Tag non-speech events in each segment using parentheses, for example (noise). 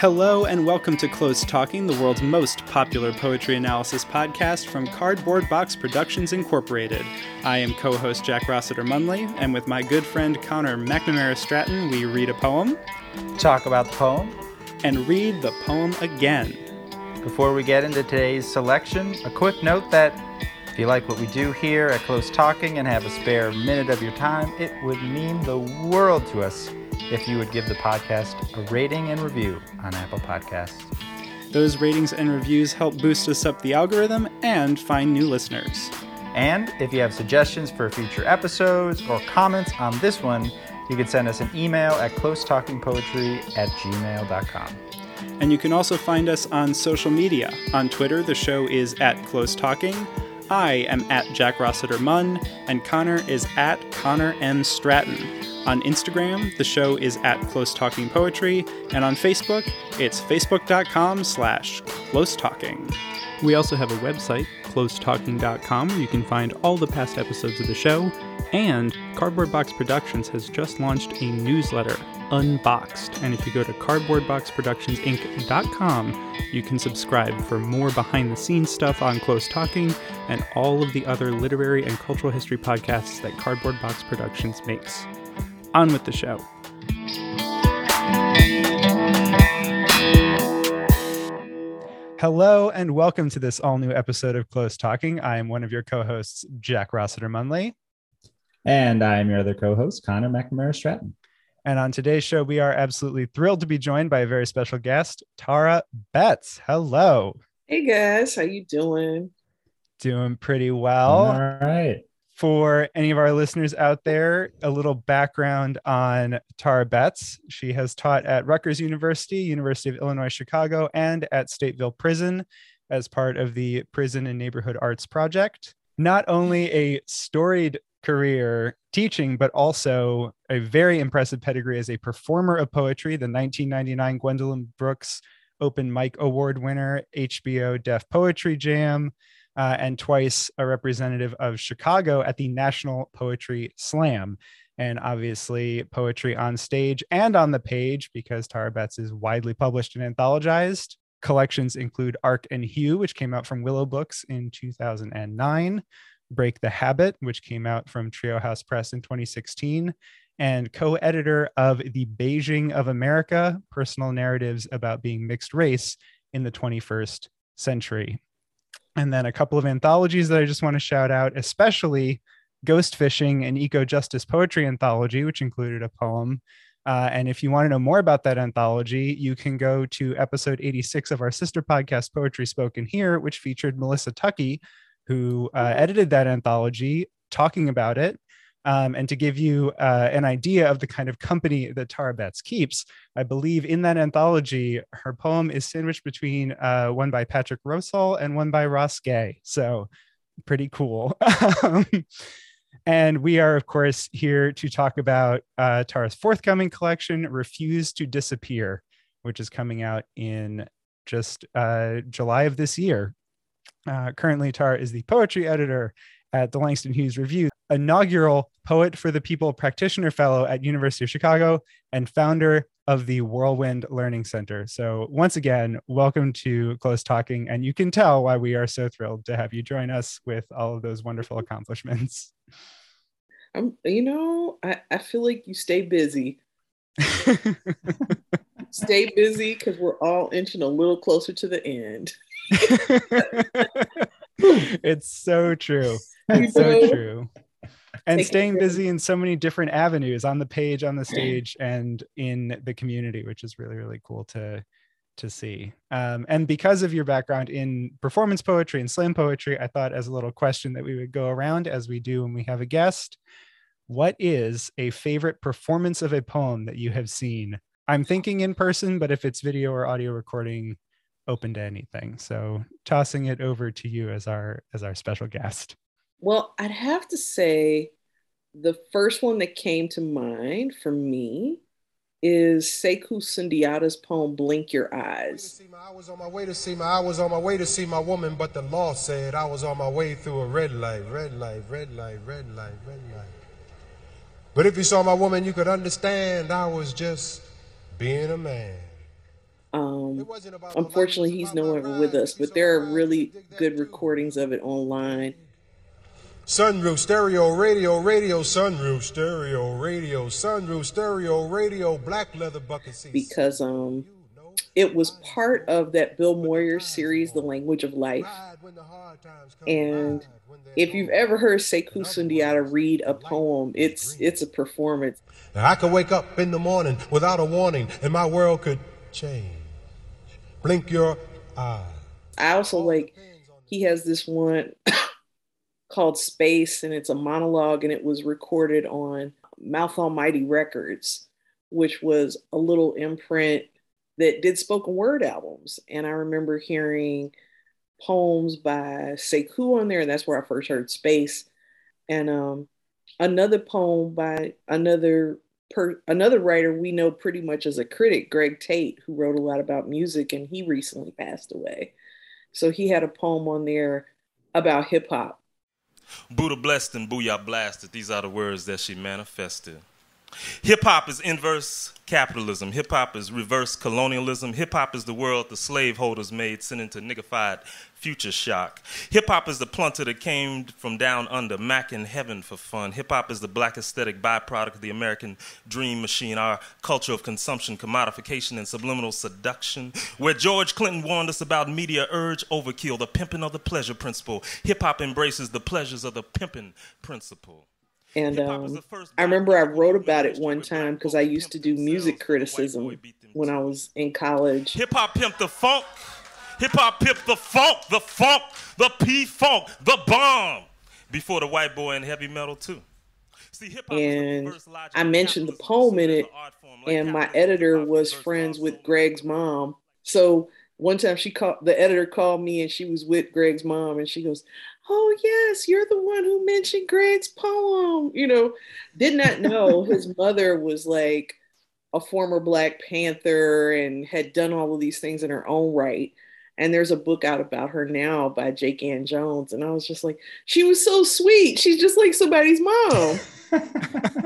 Hello, and welcome to Close Talking, the world's most popular poetry analysis podcast from Cardboard Box Productions Incorporated. I am co host Jack Rossiter Munley, and with my good friend Connor McNamara Stratton, we read a poem, talk about the poem, and read the poem again. Before we get into today's selection, a quick note that if you like what we do here at Close Talking and have a spare minute of your time, it would mean the world to us if you would give the podcast a rating and review on Apple Podcasts. Those ratings and reviews help boost us up the algorithm and find new listeners. And if you have suggestions for future episodes or comments on this one, you can send us an email at closetalkingpoetry at gmail.com. And you can also find us on social media. On Twitter, the show is at Close Talking. I am at Jack Rossiter Munn, and Connor is at Connor M. Stratton. On Instagram, the show is at Close Talking Poetry, and on Facebook, it's facebook.com slash close talking. We also have a website, closetalking.com, where you can find all the past episodes of the show, and Cardboard Box Productions has just launched a newsletter, Unboxed. And if you go to cardboardboxproductionsinc.com, you can subscribe for more behind the scenes stuff on Close Talking and all of the other literary and cultural history podcasts that Cardboard Box Productions makes on with the show. Hello and welcome to this all new episode of Close Talking. I am one of your co hosts, Jack Rossiter Munley. And I'm your other co host, Connor McNamara Stratton. And on today's show, we are absolutely thrilled to be joined by a very special guest, Tara Betts. Hello. Hey guys, how you doing? Doing pretty well. All right for any of our listeners out there, a little background on Tara Betts. She has taught at Rutgers University, University of Illinois Chicago, and at Stateville Prison as part of the Prison and Neighborhood Arts Project. Not only a storied career teaching, but also a very impressive pedigree as a performer of poetry, the 1999 Gwendolyn Brooks Open Mic Award winner, HBO Def Poetry Jam, uh, and twice a representative of Chicago at the National Poetry Slam. And obviously, poetry on stage and on the page, because Tara Betts is widely published and anthologized. Collections include Arc and Hue, which came out from Willow Books in 2009, Break the Habit, which came out from Trio House Press in 2016, and co editor of The Beiging of America Personal Narratives About Being Mixed Race in the 21st Century and then a couple of anthologies that I just want to shout out, especially Ghost Fishing and Eco Justice Poetry Anthology, which included a poem. Uh, and if you want to know more about that anthology, you can go to episode 86 of our sister podcast, Poetry Spoken Here, which featured Melissa Tuckey, who uh, edited that anthology, talking about it um, and to give you uh, an idea of the kind of company that Tara Betts keeps, I believe in that anthology, her poem is sandwiched between uh, one by Patrick Rosal and one by Ross Gay. So pretty cool. (laughs) And we are, of course, here to talk about uh, Tara's forthcoming collection, Refuse to Disappear, which is coming out in just uh, July of this year. Uh, currently, Tara is the poetry editor at the Langston Hughes Review inaugural Poet for the People Practitioner Fellow at University of Chicago and founder of the Whirlwind Learning Center. So once again, welcome to Close Talking, and you can tell why we are so thrilled to have you join us with all of those wonderful accomplishments. I'm, you know, I, I feel like you stay busy. (laughs) stay busy because we're all inching a little closer to the end. (laughs) (laughs) it's so true. It's so (laughs) true. And staying busy in so many different avenues on the page on the (clears throat) stage and in the community which is really really cool to to see. Um, and because of your background in performance poetry and slam poetry i thought as a little question that we would go around as we do when we have a guest what is a favorite performance of a poem that you have seen? I'm thinking in person but if it's video or audio recording open to anything so tossing it over to you as our as our special guest well, I'd have to say the first one that came to mind for me is Sekou Sundiata's poem "Blink Your Eyes." I was on my way to see my I was on my way to see my woman, but the law said I was on my way through a red light, red light, red light, red light, red light. But if you saw my woman, you could understand I was just being a man. Um, unfortunately, he's no longer with us, but there are really good recordings of it online. Sunroof stereo radio radio sunroof stereo radio sunroof stereo radio black leather bucket seats. Because um it was part of that Bill Moyer series, The Language of Life. And if you've ever heard Sekou Sundiata read a poem, it's it's a performance. I could wake up in the morning without a warning, and my world could change. Blink your eye. I also like he has this one (coughs) called Space, and it's a monologue, and it was recorded on Mouth Almighty Records, which was a little imprint that did spoken word albums. And I remember hearing poems by Sekou on there, and that's where I first heard Space. And um, another poem by another per, another writer we know pretty much as a critic, Greg Tate, who wrote a lot about music, and he recently passed away. So he had a poem on there about hip hop. Buddha blessed and Booyah blasted. These are the words that she manifested. Hip hop is inverse capitalism. Hip hop is reverse colonialism. Hip hop is the world the slaveholders made, sent into niggified future shock. Hip hop is the plunter that came from down under, Mac in heaven for fun. Hip hop is the black aesthetic byproduct of the American dream machine, our culture of consumption, commodification, and subliminal seduction. Where George Clinton warned us about media urge overkill, the pimping of the pleasure principle. Hip hop embraces the pleasures of the pimping principle. And um, I remember I wrote about it one time because I used to do music criticism when I was in college. Hip hop pimp the funk. Hip hop pimp the funk, the funk, the P funk, the bomb. Before the white boy and heavy metal too. See, hip hop. and I mentioned the poem in it, and my editor was friends with Greg's mom. So one time she called the editor called me and she was with Greg's mom and she goes, oh yes you're the one who mentioned greg's poem. You know did not know his (laughs) mother was like a former black panther and had done all of these things in her own right. And there's a book out about her now by jake ann jones and i was just like she was so sweet. She's just like somebody's mom. (laughs)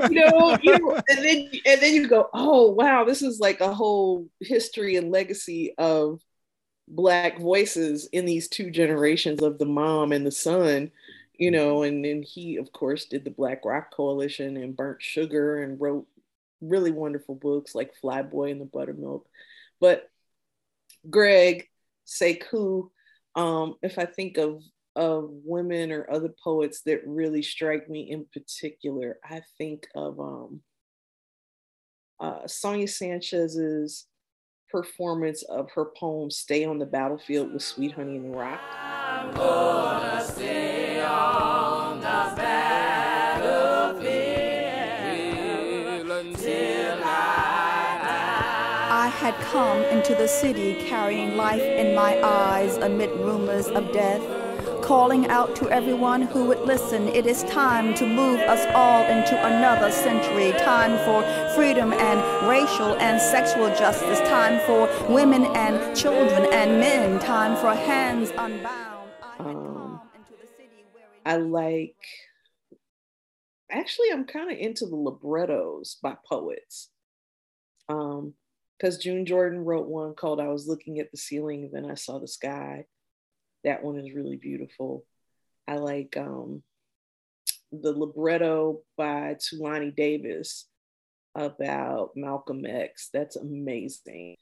You know, you know, and then and then you go, oh wow, this is like a whole history and legacy of black voices in these two generations of the mom and the son you know and then he of course did the black rock coalition and burnt sugar and wrote really wonderful books like flyboy and the buttermilk. But greg sekou um, if i think of of women or other poets that really strike me in particular i think of um, uh, sonia sanchez's performance of her poem Stay on the Battlefield with Sweet Honey and the Rock. I had come into the city carrying life in my eyes amid rumors of death calling out to everyone who would listen. It is time to move us all into another century. Time for freedom and racial and sexual justice. Time for women and children and men. Time for hands unbound. Um, I like. Actually, I'm kind of into the librettos by poets. Um, because June Jordan wrote one called I Was Looking at the Ceiling, then I Saw the Sky. That one is really beautiful. I like um, the libretto by Thulani Davis about Malcolm X. That's amazing.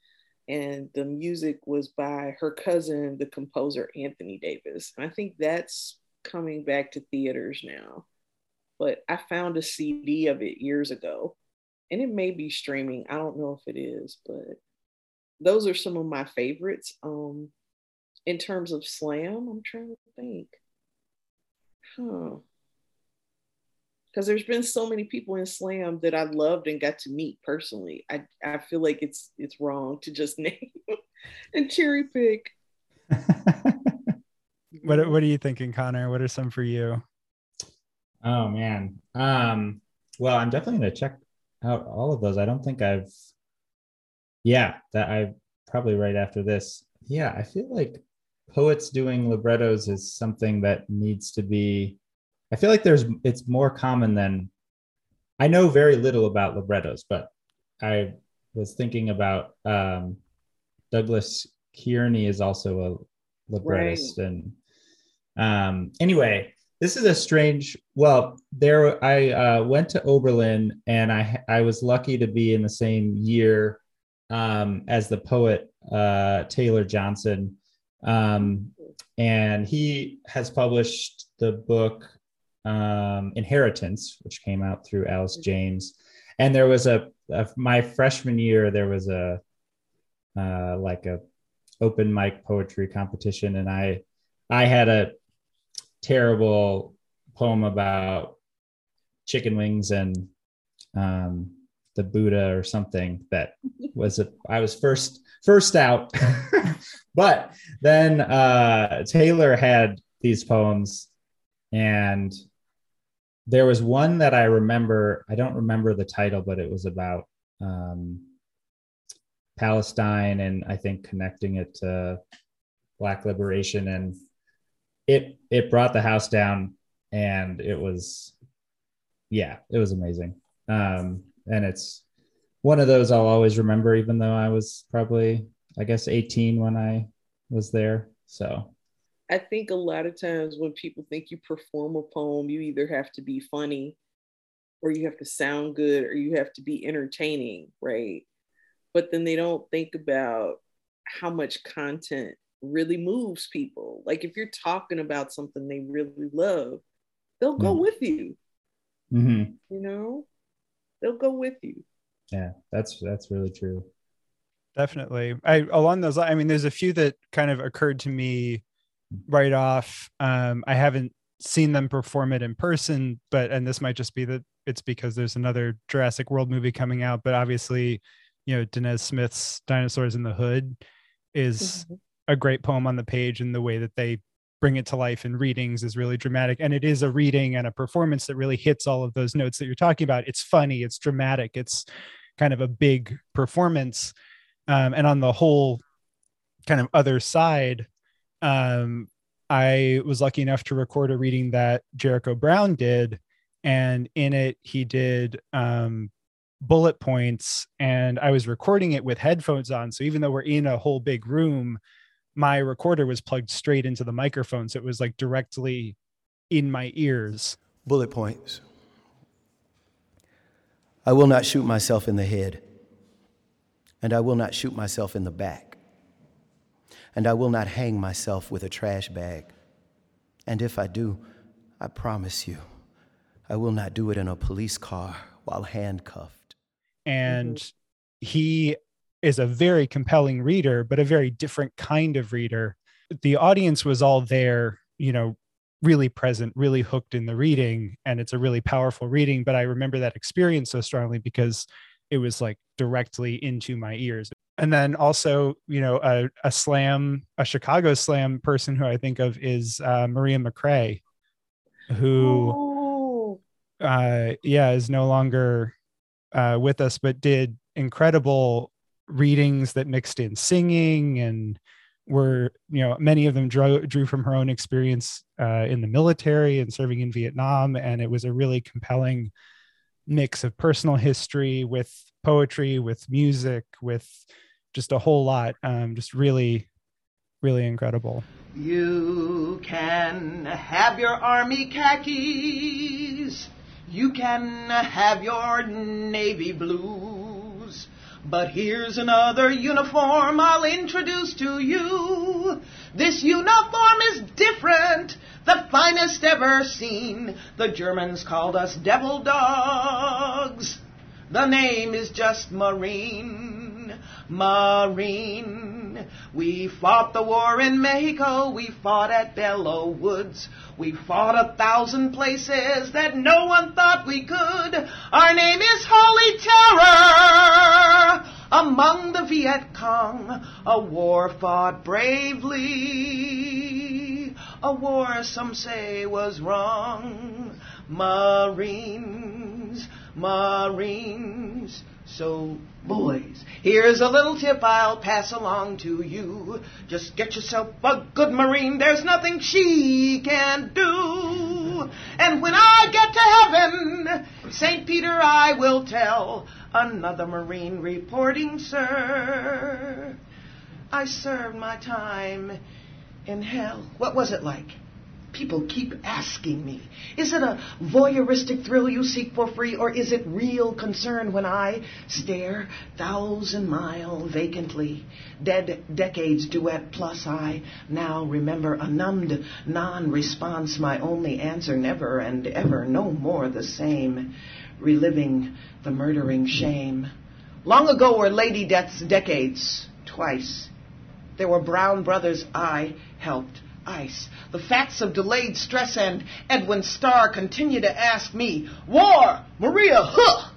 And the music was by her cousin, the composer Anthony Davis. And I think that's coming back to theaters now. But I found a CD of it years ago, and it may be streaming. I don't know if it is, but those are some of my favorites. Um, in terms of slam, I'm trying to think. Huh. Because there's been so many people in slam that I loved and got to meet personally. I, I feel like it's it's wrong to just (laughs) name and cherry pick. (laughs) what what are you thinking, Connor? What are some for you? Oh man. Um, well, I'm definitely gonna check out all of those. I don't think I've yeah, that I probably right after this. Yeah, I feel like poets doing librettos is something that needs to be i feel like there's it's more common than i know very little about librettos but i was thinking about um Douglas Kearney is also a librettist, right. and um, anyway, this is a strange. Well, there I uh, went to Oberlin, and I I was lucky to be in the same year um, as the poet uh, Taylor Johnson, um, and he has published the book um, Inheritance, which came out through Alice James. And there was a, a my freshman year, there was a uh, like a open mic poetry competition, and I I had a terrible poem about chicken wings and um, the Buddha or something that (laughs) was a, I was first first out, (laughs) but then uh, Taylor had these poems, and there was one that I remember. I don't remember the title, but it was about um, Palestine and I think connecting it to Black liberation, and it it brought the house down, and it was yeah, it was amazing. Um, and it's one of those I'll always remember, even though I was probably, I guess, 18 when I was there. So I think a lot of times when people think you perform a poem, you either have to be funny or you have to sound good or you have to be entertaining, right? But then they don't think about how much content really moves people. Like if you're talking about something they really love, they'll go mm. with you. Mm-hmm. You know? They'll go with you. Yeah, that's that's really true. Definitely. I along those I mean there's a few that kind of occurred to me right off. Um I haven't seen them perform it in person, but and this might just be that it's because there's another Jurassic World movie coming out, but obviously, you know, Danez Smith's Dinosaurs in the Hood is mm-hmm. a great poem on the page and the way that they bring it to life in readings is really dramatic and it is a reading and a performance that really hits all of those notes that you're talking about. It's funny it's dramatic it's kind of a big performance um, and on the whole kind of other side um, i was lucky enough to record a reading that jericho brown did and in it he did um, bullet points and i was recording it with headphones on so even though we're in a whole big room my recorder was plugged straight into the microphone. So it was like directly in my ears. Bullet points. I will not shoot myself in the head, and I will not shoot myself in the back, and I will not hang myself with a trash bag. And if I do, I promise you, I will not do it in a police car while handcuffed. And mm-hmm. he is a very compelling reader, but a very different kind of reader. The audience was all there, you know, really present, really hooked in the reading. And it's a really powerful reading. But I remember that experience so strongly because it was like directly into my ears. And then also, you know, a, a slam, a Chicago slam person who I think of is uh, Maria McCrae, who, oh. uh, yeah, is no longer uh, with us, but did incredible readings that mixed in singing and were you know many of them drew, drew from her own experience uh, in the military and serving in vietnam. And it was a really compelling mix of personal history with poetry with music with just a whole lot um, just really really incredible. You can have your army khakis. You can have your navy blue but here's another uniform I'll introduce to you. This uniform is different, the finest ever seen. The Germans called us devil dogs. The name is just Marine, Marine. We fought the war in Mexico, we fought at Belleau Woods. We fought a thousand places that no one thought we could. Our name is Holy Terror. Among the Viet Cong, a war fought bravely. A war some say was wrong. Marines, Marines. So, boys, here's a little tip I'll pass along to you. Just get yourself a good Marine, there's nothing she can do. And when I get to heaven, St. Peter I will tell, another Marine reporting, sir. I served my time in hell. What was it like? People keep asking me, is it a voyeuristic thrill you seek for free, or is it real concern when I stare thousand mile vacantly? Dead decades duet plus I now remember a numbed non-response, my only answer never and ever, no more the same, reliving the murdering shame. Long ago were Lady Death's decades, twice. There were brown brothers I helped ice. The facts of delayed stress and Edwin Starr continue to ask me, War, Maria, huh?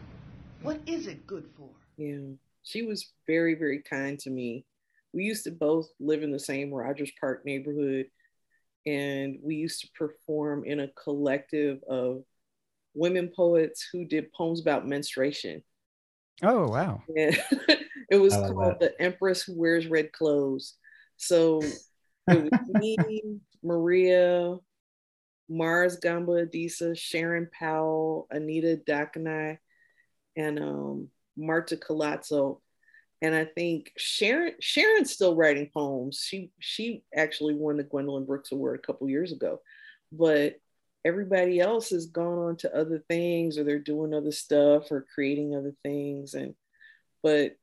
What is it good for? Yeah, she was very, very kind to me. We used to both live in the same Rogers Park neighborhood, and we used to perform in a collective of women poets who did poems about menstruation. Oh, wow. And (laughs) it was called that. The Empress Who Wears Red Clothes. So it was me, Maria, Mars Gamba Adisa, Sharon Powell, Anita Dakanai, and um, Marta Colazzo. And I think Sharon Sharon's still writing poems. She she actually won the Gwendolyn Brooks Award a couple years ago. But everybody else has gone on to other things or they're doing other stuff or creating other things. And but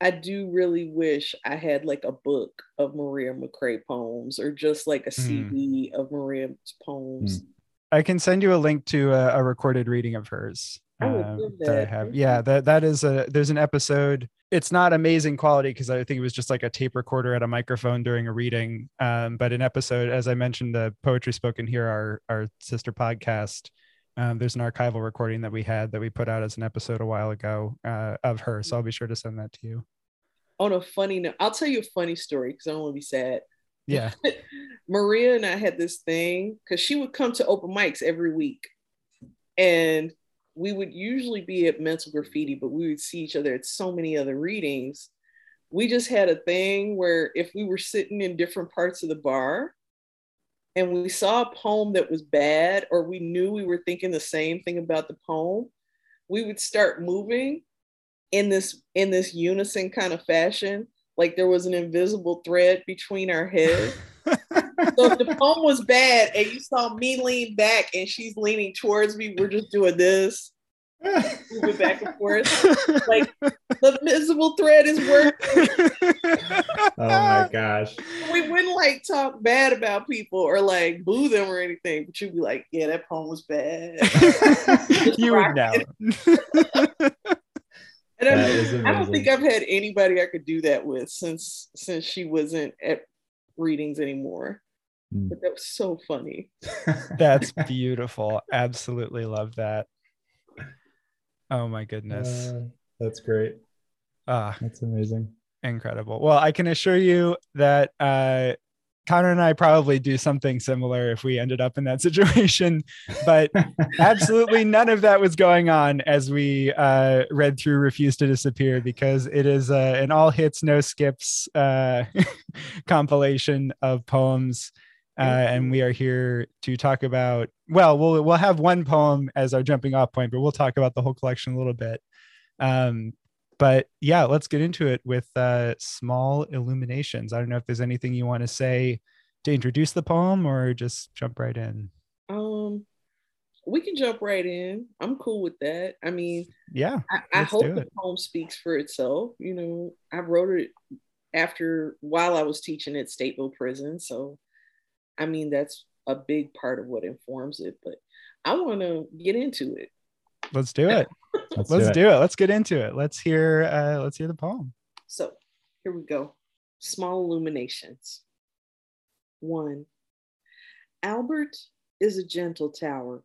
I do really wish I had like a book of Maria McCrae poems or just like a mm. CD of Maria's poems. Mm. I can send you a link to a, a recorded reading of hers. Uh, that. that. I have. Yeah, that that is a there's an episode. It's not amazing quality because I think it was just like a tape recorder at a microphone during a reading. Um, but an episode, as I mentioned, the poetry spoken here, our our sister podcast. Um, there's an archival recording that we had that we put out as an episode a while ago uh, of her. So I'll be sure to send that to you. On a funny note, I'll tell you a funny story because I don't want to be sad. Yeah. (laughs) Maria and I had this thing because she would come to open mics every week. And we would usually be at Mental Graffiti, but we would see each other at so many other readings. We just had a thing where if we were sitting in different parts of the bar, and we saw a poem that was bad or we knew we were thinking the same thing about the poem we would start moving in this in this unison kind of fashion like there was an invisible thread between our heads (laughs) so if the poem was bad and you saw me lean back and she's leaning towards me we're just doing this moving back and forth. Like the invisible thread is working. (laughs) oh my gosh. We wouldn't like talk bad about people or like boo them or anything, but you'd be like, yeah, that poem was bad. (laughs) you would know. And I, I don't think I've had anybody I could do that with since since she wasn't at readings anymore. Hmm. But that was so funny. (laughs) That's beautiful. Absolutely love that. Oh my goodness. Uh, that's great. Ah, that's amazing. Incredible. Well, I can assure you that uh, Connor and I probably do something similar if we ended up in that (laughs) situation, but absolutely none of that was going on as we uh, read through Refuse to Disappear because it is uh, an all hits, no skips uh, (laughs) compilation of poems uh, and we are here to talk about. Well, we'll we'll have one poem as our jumping off point, but we'll talk about the whole collection a little bit. Um, but yeah, let's get into it with uh, small illuminations. I don't know if there's anything you want to say to introduce the poem, or just jump right in. Um, we can jump right in. I'm cool with that. I mean, yeah, I, I hope the poem speaks for itself. You know, I wrote it after while I was teaching at Stateville Prison, so I mean, that's a big part of what informs it, but I want to get into it. Let's do it. (laughs) Let's, let's do, it. do, it. Let's get into it. Let's hear uh let's hear the poem. So, here we go. Small illuminations. 1. Albert is a gentle tower.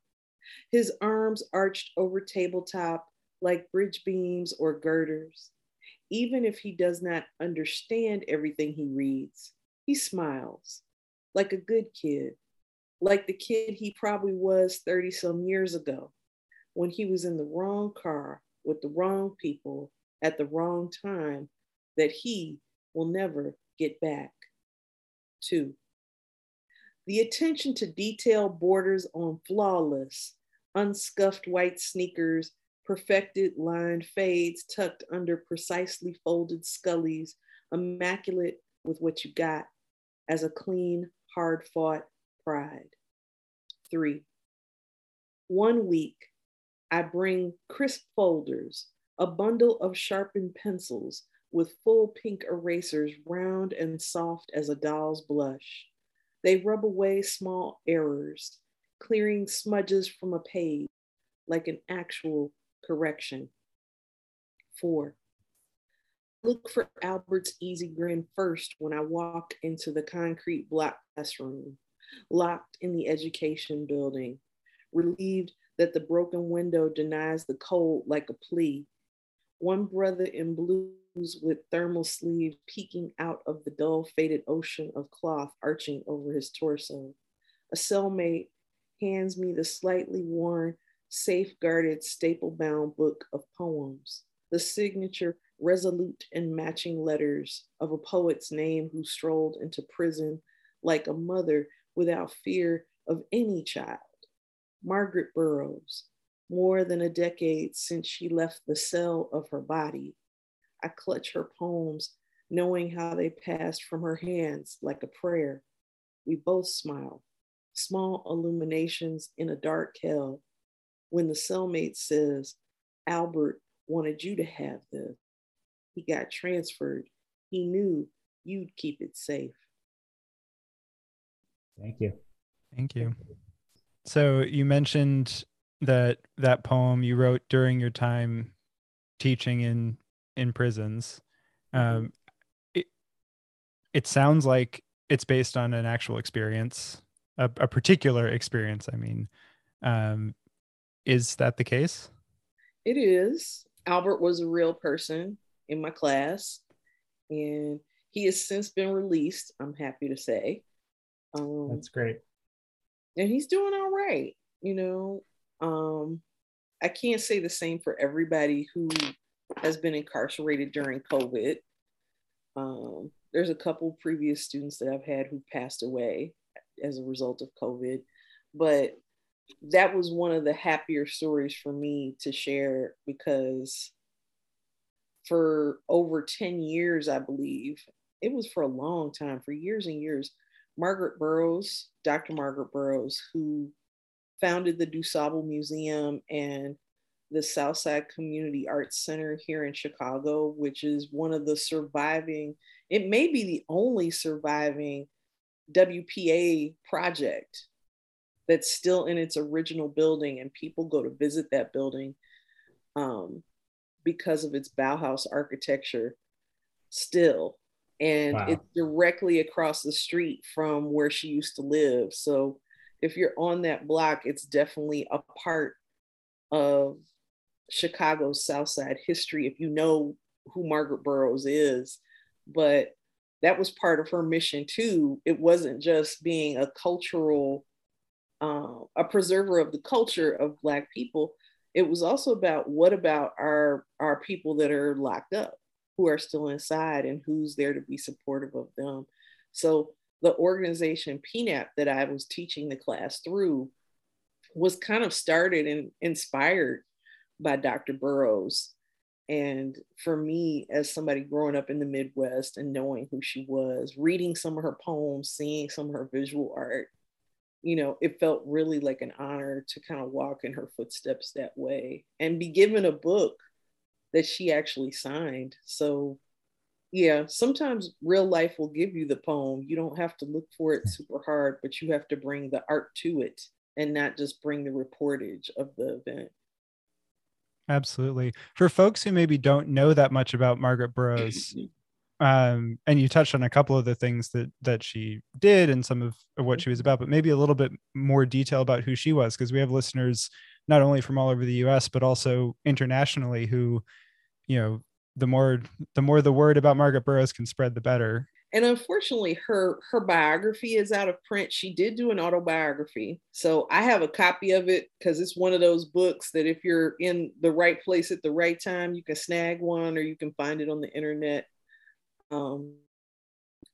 His arms arched over tabletop like bridge beams or girders. Even if he does not understand everything he reads, he smiles like a good kid, like the kid he probably was 30 some years ago when he was in the wrong car with the wrong people at the wrong time that he will never get back. Two, the attention to detail borders on flawless, unscuffed white sneakers, perfected lined fades tucked under precisely folded scullies, immaculate with what you got as a clean, hard fought pride. Three, one week, I bring crisp folders, a bundle of sharpened pencils with full pink erasers, round and soft as a doll's blush. They rub away small errors, clearing smudges from a page like an actual correction. Four, look for Albert's easy grin first when I walk into the concrete block classroom, locked in the education building, relieved that the broken window denies the cold like a plea. One brother in blues with thermal sleeves peeking out of the dull faded ocean of cloth arching over his torso. A cellmate hands me the slightly worn, safeguarded, staple bound book of poems, the signature resolute and matching letters of a poet's name who strolled into prison like a mother without fear of any child. Margaret Burroughs, more than a decade since she left the cell of her body. I clutch her poems, knowing how they passed from her hands like a prayer. We both smile, small illuminations in a dark hell. When the cellmate says, Albert wanted you to have this, he got transferred. He knew you'd keep it safe. Thank you. Thank you. So you mentioned that that poem you wrote during your time teaching in in prisons. Mm-hmm. Um, it it sounds like it's based on an actual experience, a, a particular experience. I mean, um, is that the case? It is. Albert was a real person in my class, and he has since been released. I'm happy to say. Um, That's great. And he's doing all right. You know, um, I can't say the same for everybody who has been incarcerated during COVID. Um, there's a couple previous students that I've had who passed away as a result of COVID, but that was one of the happier stories for me to share because for over 10 years, I believe. It was for a long time, for years and years. Margaret Burroughs, Dr. Margaret Burroughs, who founded the DuSable Museum and the Southside Community Arts Center here in Chicago, which is one of the surviving, it may be the only surviving WPA project that's still in its original building, and people go to visit that building. Um, because of its Bauhaus architecture still. And wow. it's directly across the street from where she used to live. So if you're on that block, it's definitely a part of Chicago's South Side history if you know who Margaret Burroughs is. But that was part of her mission too. It wasn't just being a cultural, uh, a preserver of the culture of Black people, it was also about what about our our people that are locked up who are still inside and who's there to be supportive of them. So the organization pnap that i was teaching the class through was kind of started and inspired by dr burroughs and for me as somebody growing up in the midwest and knowing who she was reading some of her poems seeing some of her visual art you know, it felt really like an honor to kind of walk in her footsteps that way and be given a book that she actually signed. So, yeah, sometimes real life will give you the poem. You don't have to look for it super hard, but you have to bring the art to it and not just bring the reportage of the event. Absolutely. For folks who maybe don't know that much about Margaret Burroughs, (laughs) um, and you touched on a couple of the things that that she did and some of, of what she was about, but maybe a little bit more detail about who she was, because we have listeners not only from all over the U.S. but also internationally who, you know, the more the more the word about Margaret Burroughs can spread, the better. And unfortunately, her her biography is out of print. She did do an autobiography, so I have a copy of it because it's one of those books that if you're in the right place at the right time, you can snag one or you can find it on the internet. Um,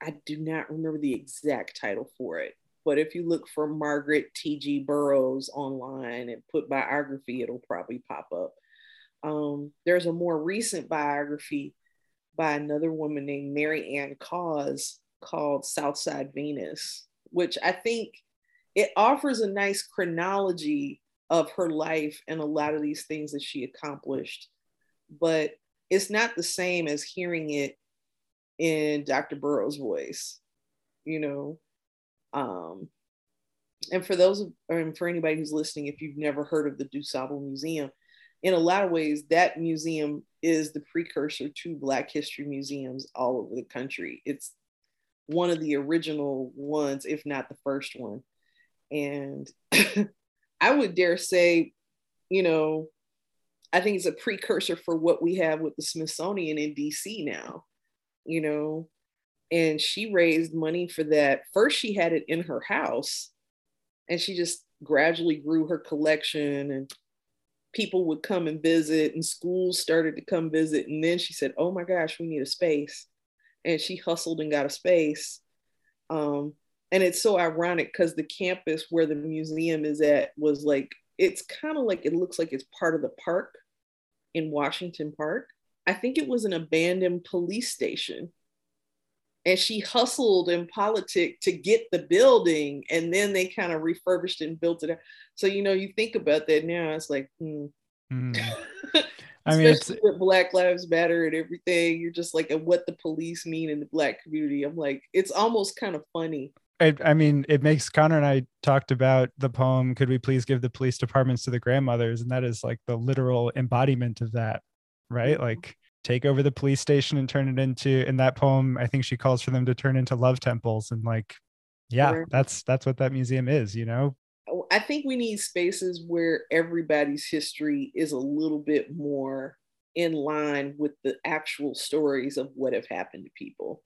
I do not remember the exact title for it, but if you look for Margaret T.G. Burroughs online and put biography, it'll probably pop up. Um, there's a more recent biography by another woman named Mary Ann Cain called Southside Venus, which I think it offers a nice chronology of her life and a lot of these things that she accomplished. But it's not the same as hearing it in Dr. Burroughs' voice, you know. Um, and for those, and for anybody who's listening, if you've never heard of the DuSable Museum, in a lot of ways, that museum is the precursor to Black history museums all over the country. It's one of the original ones, if not the first one. And (laughs) I would dare say, you know, I think it's a precursor for what we have with the Smithsonian in DC now, you know. And she raised money for that. First, she had it in her house, and she just gradually grew her collection and people would come and visit and schools started to come visit and then she said oh my gosh we need a space. And she hustled and got a space. Um, and it's so ironic because the campus where the museum is at was like it's kind of like it looks like it's part of the park in washington park. I think it was an abandoned police station and she hustled in politics to get the building and then they kind of refurbished and built it up. so you know you think about that now it's like hmm. mm. (laughs) I mean, it's, with Black Lives Matter and everything, you're just like, and what the police mean in the Black community. I'm like, it's almost kind of funny. I, I mean, it makes Connor and I talked about the poem, Could We Please Give the Police Departments to the Grandmothers? And that is like the literal embodiment of that, right? Mm-hmm. Like, take over the police station and turn it into in that poem i think she calls for them to turn into love temples and like yeah sure. that's that's what that museum is you know oh, i think we need spaces where everybody's history is a little bit more in line with the actual stories of what have happened to people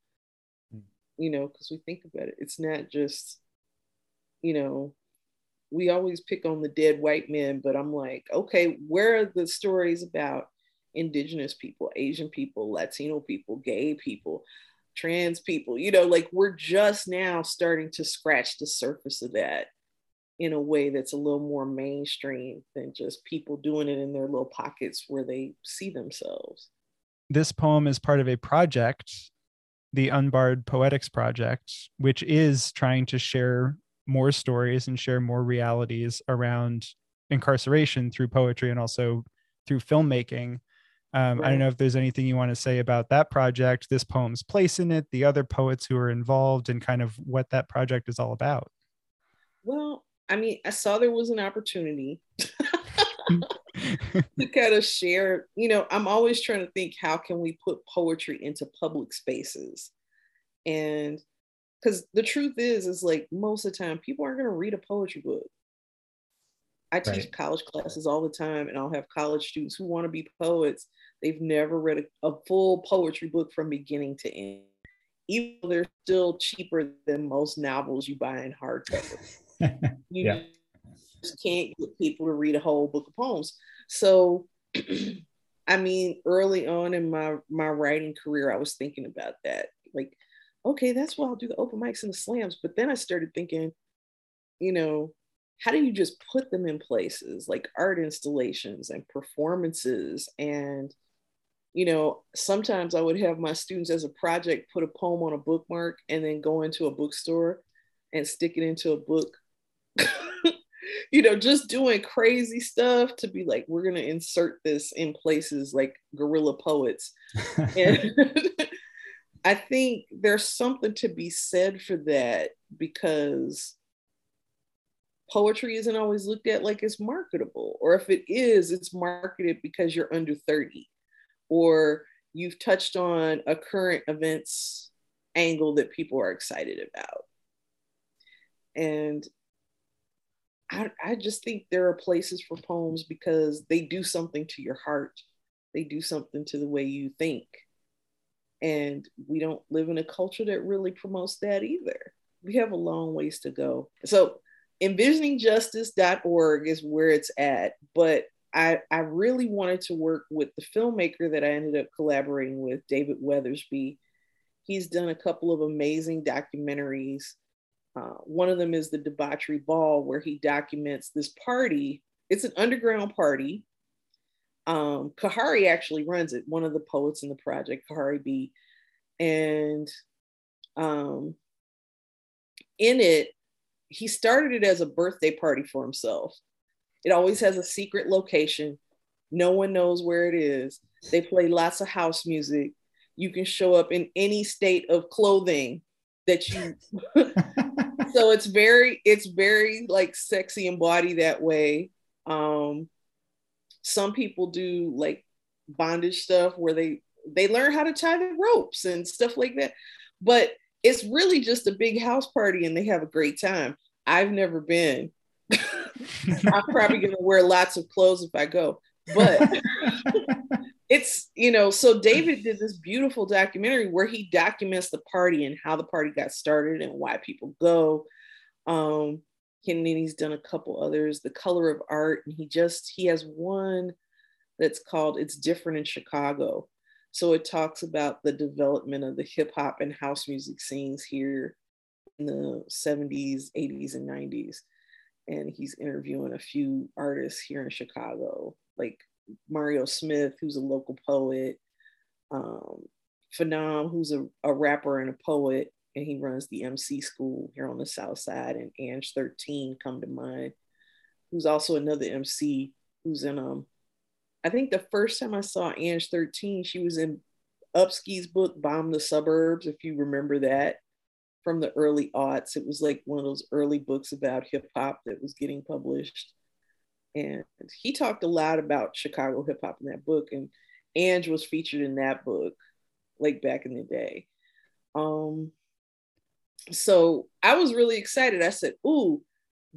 mm. you know because we think about it it's not just you know we always pick on the dead white men but i'm like okay where are the stories about indigenous people, Asian people, Latino people, gay people, trans people. You know, like we're just now starting to scratch the surface of that in a way that's a little more mainstream than just people doing it in their little pockets where they see themselves. This poem is part of a project, the Unbarred Poetics Project, which is trying to share more stories and share more realities around incarceration through poetry and also through filmmaking um, right. I don't know if there's anything you want to say about that project, this poem's place in it, the other poets who are involved, and kind of what that project is all about. Well, I mean, I saw there was an opportunity (laughs) to kind of share. You know, I'm always trying to think how can we put poetry into public spaces, and because the truth is, is like most of the time people aren't going to read a poetry book. I teach right. college classes all the time, and I'll have college students who want to be poets. They've never read a, a full poetry book from beginning to end, even though they're still cheaper than most novels you buy in hardcover. (laughs) you yeah. just can't get people to read a whole book of poems. So, (clears throat) I mean, early on in my my writing career, I was thinking about that. Like, okay, that's why I'll do the open mics and the slams. But then I started thinking, you know, how do you just put them in places like art installations and performances and you know sometimes i would have my students as a project put a poem on a bookmark and then go into a bookstore and stick it into a book. (laughs) You know just doing crazy stuff to be like we're going to insert this in places like guerrilla poets. And (laughs) (laughs) i think there's something to be said for that because poetry isn't always looked at like it's marketable, or if it is, it's marketed because you're under 30, or you've touched on a current events angle that people are excited about. And I, I just think there are places for poems because they do something to your heart, they do something to the way you think. And we don't live in a culture that really promotes that either. We have a long ways to go. So envisioningjustice.org is where it's at, but I, I really wanted to work with the filmmaker that I ended up collaborating with, David Weathersby. He's done a couple of amazing documentaries. Uh, one of them is the Debauchery Ball, where he documents this party. It's an underground party Um, Kahari actually runs it, one of the poets in the project, Kahari B. And um, in it, he started it as a birthday party for himself. It always has a secret location. No one knows where it is. They play lots of house music. You can show up in any state of clothing that you (laughs) so it's very it's very like sexy and body that way um some people do like bondage stuff where they they learn how to tie the ropes and stuff like that but it's really just a big house party and they have a great time i've never been (laughs) i'm probably going to wear lots of clothes if i go but (laughs) it's you know so david did this beautiful documentary where he documents the party and how the party got started and why people go. Um and then he's done a couple others the color of art and he just he has one that's called it's different in chicago. So it talks about the development of the hip hop and house music scenes here in the 70s 80s and 90s and he's interviewing a few artists here in chicago like Mario Smith, who's a local poet, um, Phenom, who's a, a rapper and a poet, and he runs the MC school here on the South Side, and Ange 13 come to mind, who's also another MC who's in um I think the first time I saw Ange 13, she was in Upski's book Bomb the Suburbs, if you remember that from the early aughts. It was like one of those early books about hip hop that was getting published and he talked a lot about Chicago hip hop in that book, and Ange was featured in that book, like back in the day. Um, so I was really excited. I said, "Ooh,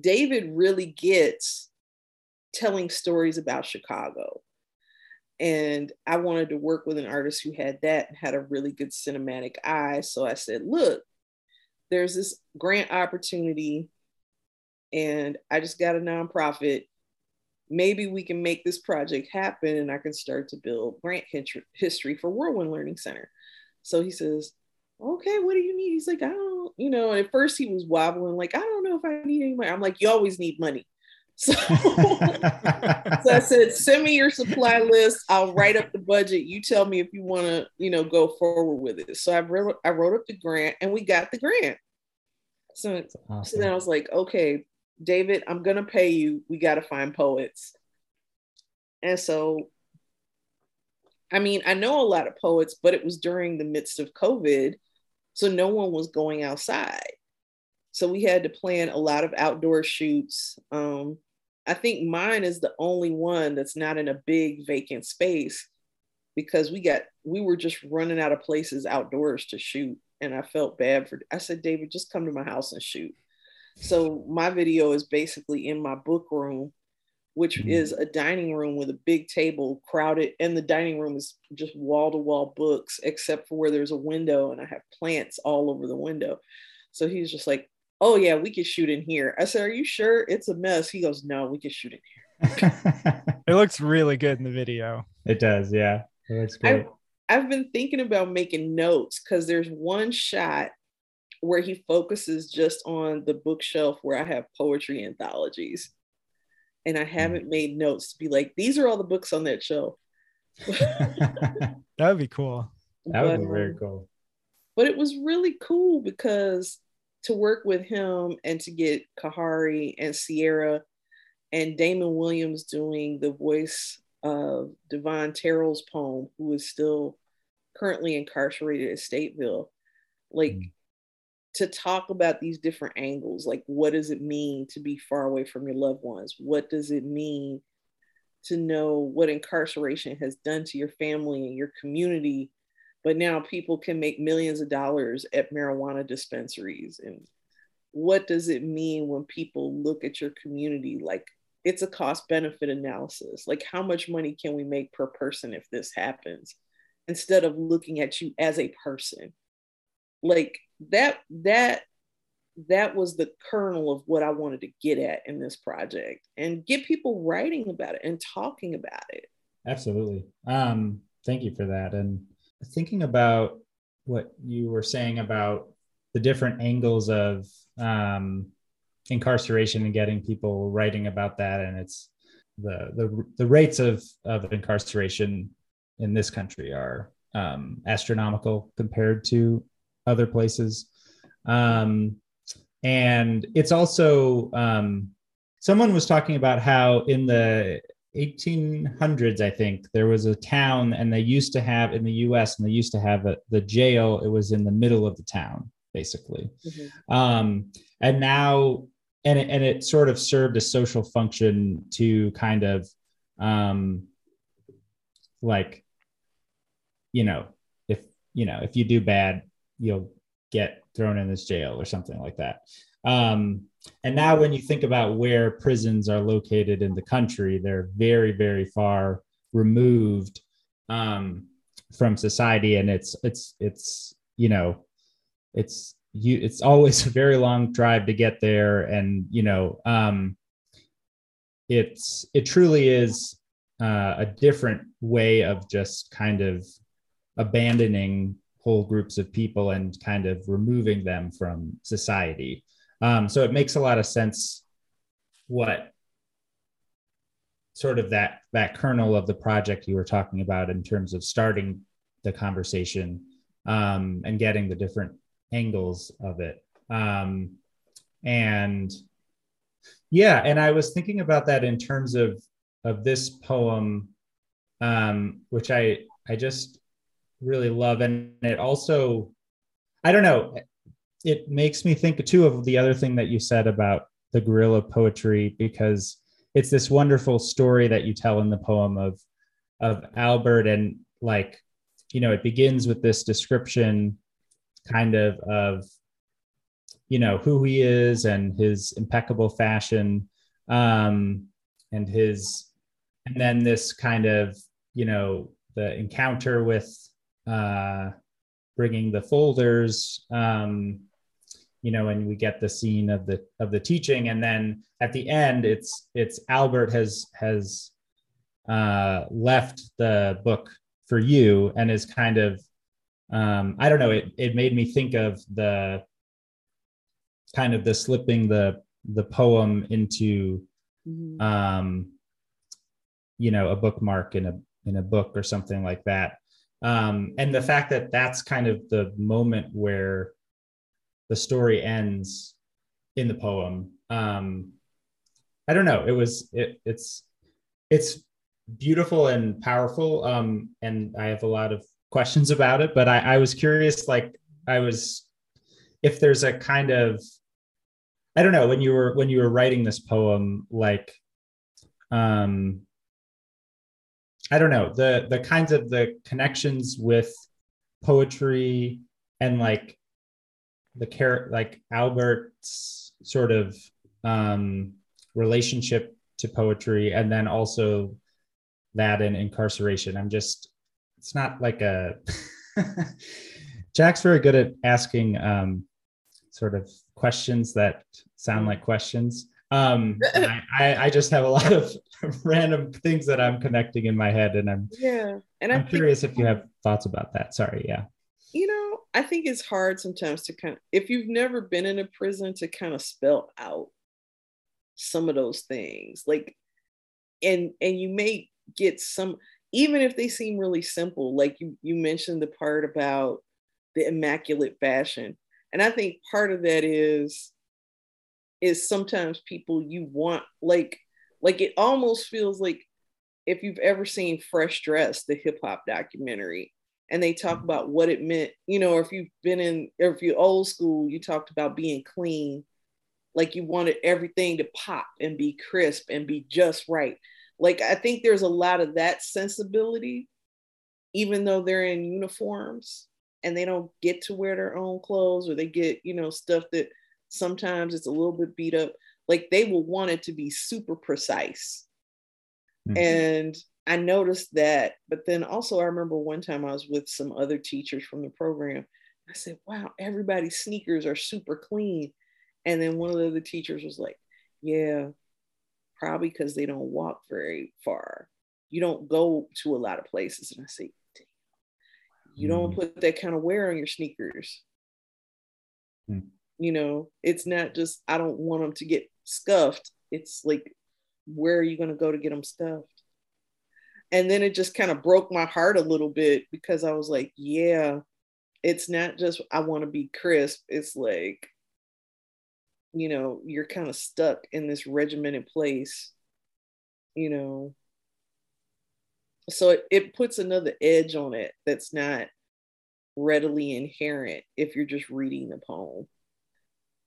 David really gets telling stories about Chicago." And I wanted to work with an artist who had that and had a really good cinematic eye. So I said, look, there's this grant opportunity, and I just got a nonprofit maybe we can make this project happen and I can start to build grant history for Whirlwind Learning Center. So he says, okay, what do you need? He's like, I don't, you know, at first he was wobbling, like, I don't know if I need any money. I'm like, you always need money. So, (laughs) so I said, send me your supply list. I'll write up the budget. You tell me if you want to, you know, go forward with it. So I wrote, I wrote up the grant and we got the grant. So, awesome. so then I was like, okay, David, I'm going to pay you. We got to find poets. And so, I mean, I know a lot of poets, but it was during the midst of COVID. So no one was going outside. So we had to plan a lot of outdoor shoots. Um, I think mine is the only one that's not in a big vacant space because we got we were just running out of places outdoors to shoot and I felt bad for I said David just come to my house and shoot. So my video is basically in my book room, which mm-hmm. is a dining room with a big table crowded, and the dining room is just wall to wall books, except for where there's a window, and I have plants all over the window. So he's just like, "Oh yeah, we could shoot in here." I said, "Are you sure it's a mess?" He goes, "No, we can shoot in here." (laughs) it looks really good in the video. It does, yeah. It looks great. I've, I've been thinking about making notes because there's one shot where he focuses just on the bookshelf where I have poetry anthologies. And I hmm. haven't made notes to be like, these are all the books on that shelf. (laughs) that would be cool. That would but, be very um, cool. But it was really cool because to work with him and to get Kahari and Sierra and Damon Williams doing the voice of Devon Terrell's poem, who is still currently incarcerated at Stateville. Like mm to talk about these different angles like what does it mean to be far away from your loved ones what does it mean to know what incarceration has done to your family and your community but now people can make millions of dollars at marijuana dispensaries and what does it mean when people look at your community like it's a cost benefit analysis like how much money can we make per person if this happens instead of looking at you as a person like that that that was the kernel of what I wanted to get at in this project and get people writing about it and talking about it. Absolutely. Um, thank you for that. And thinking about what you were saying about the different angles of um, incarceration and getting people writing about that, and it's the the the rates of of incarceration in this country are um, astronomical compared to other places. Um, and it's also um, someone was talking about how in the 1800s, I think there was a town, and they used to have in the U.S. and they used to have a, the jail. It was in the middle of the town, basically, mm-hmm. um, and now and it, and it sort of served a social function to kind of um, like you know if you know if you do bad you'll get thrown in this jail or something like that um, and now when you think about where prisons are located in the country they're very very far removed um, from society. And it's it's it's you know it's you it's always (laughs) a very long drive to get there. And you know um it's it truly is uh, a different way of just kind of abandoning whole groups of people and kind of removing them from society um, so it makes a lot of sense what sort of that that kernel of the project you were talking about in terms of starting the conversation um, and getting the different angles of it. Um, and yeah, and I was thinking about that in terms of of this poem, um, which I I just really love, and it also I don't know, it makes me think too of the other thing that you said about the guerrilla poetry because it's this wonderful story that you tell in the poem of of Albert. And like you know it begins with this description kind of of you know who he is and his impeccable fashion um and his and then this kind of you know the encounter with uh bringing the folders um you know and we get the scene of the of the teaching and then at the end it's it's albert has has uh left the book for you and is kind of um, I don't know. It it made me think of the kind of the slipping the the poem into mm-hmm. um, you know a bookmark in a in a book or something like that. Um, and the fact that that's kind of the moment where the story ends in the poem. Um, I don't know. It was it, it's it's beautiful and powerful. Um, and I have a lot of questions about it, but I, I was curious, like I was, if there's a kind of, I don't know, when you were when you were writing this poem, like, um, I don't know the the kinds of the connections with poetry and like the care like Albert's sort of um, relationship to poetry, and then also that and incarceration. I'm just it's not like a (laughs) Jack's very good at asking um, sort of questions that sound like questions. Um, I, I, just have a lot of (laughs) random things that I'm connecting in my head, and I'm yeah, and I'm, I'm curious if you have thoughts about that. Sorry, yeah. I think it's hard sometimes to kind of if you've never been in a prison to kind of spell out some of those things, like, and and you may get some even if they seem really simple, like you, you mentioned the part about the immaculate fashion. And I think part of that is is sometimes people you want like like it almost feels like if you've ever seen Fresh Dressed, the hip hop documentary, and they talk about what it meant, you know, or if you've been in, or if you're old school, you talked about being clean, like you wanted everything to pop and be crisp and be just right. Like I think there's a lot of that sensibility, even though they're in uniforms and they don't get to wear their own clothes or they get, you know, stuff that sometimes it's a little bit beat up. Like they will want it to be super precise. Mm-hmm. And I noticed that, but then also I remember one time I was with some other teachers from the program. I said, wow, everybody's sneakers are super clean. And then one of the other teachers was like, yeah, probably because they don't walk very far. You don't go to a lot of places. And I say, you don't mm. put that kind of wear on your sneakers. Mm. You know, it's not just, I don't want them to get scuffed. It's like where are you going to go to get them stuffed? And then it just kind of broke my heart a little bit because I was like, yeah, it's not just I want to be crisp. It's like, you know, you're kind of stuck in this regimented place, you know. So it, it puts another edge on it that's not readily inherent if you're just reading the poem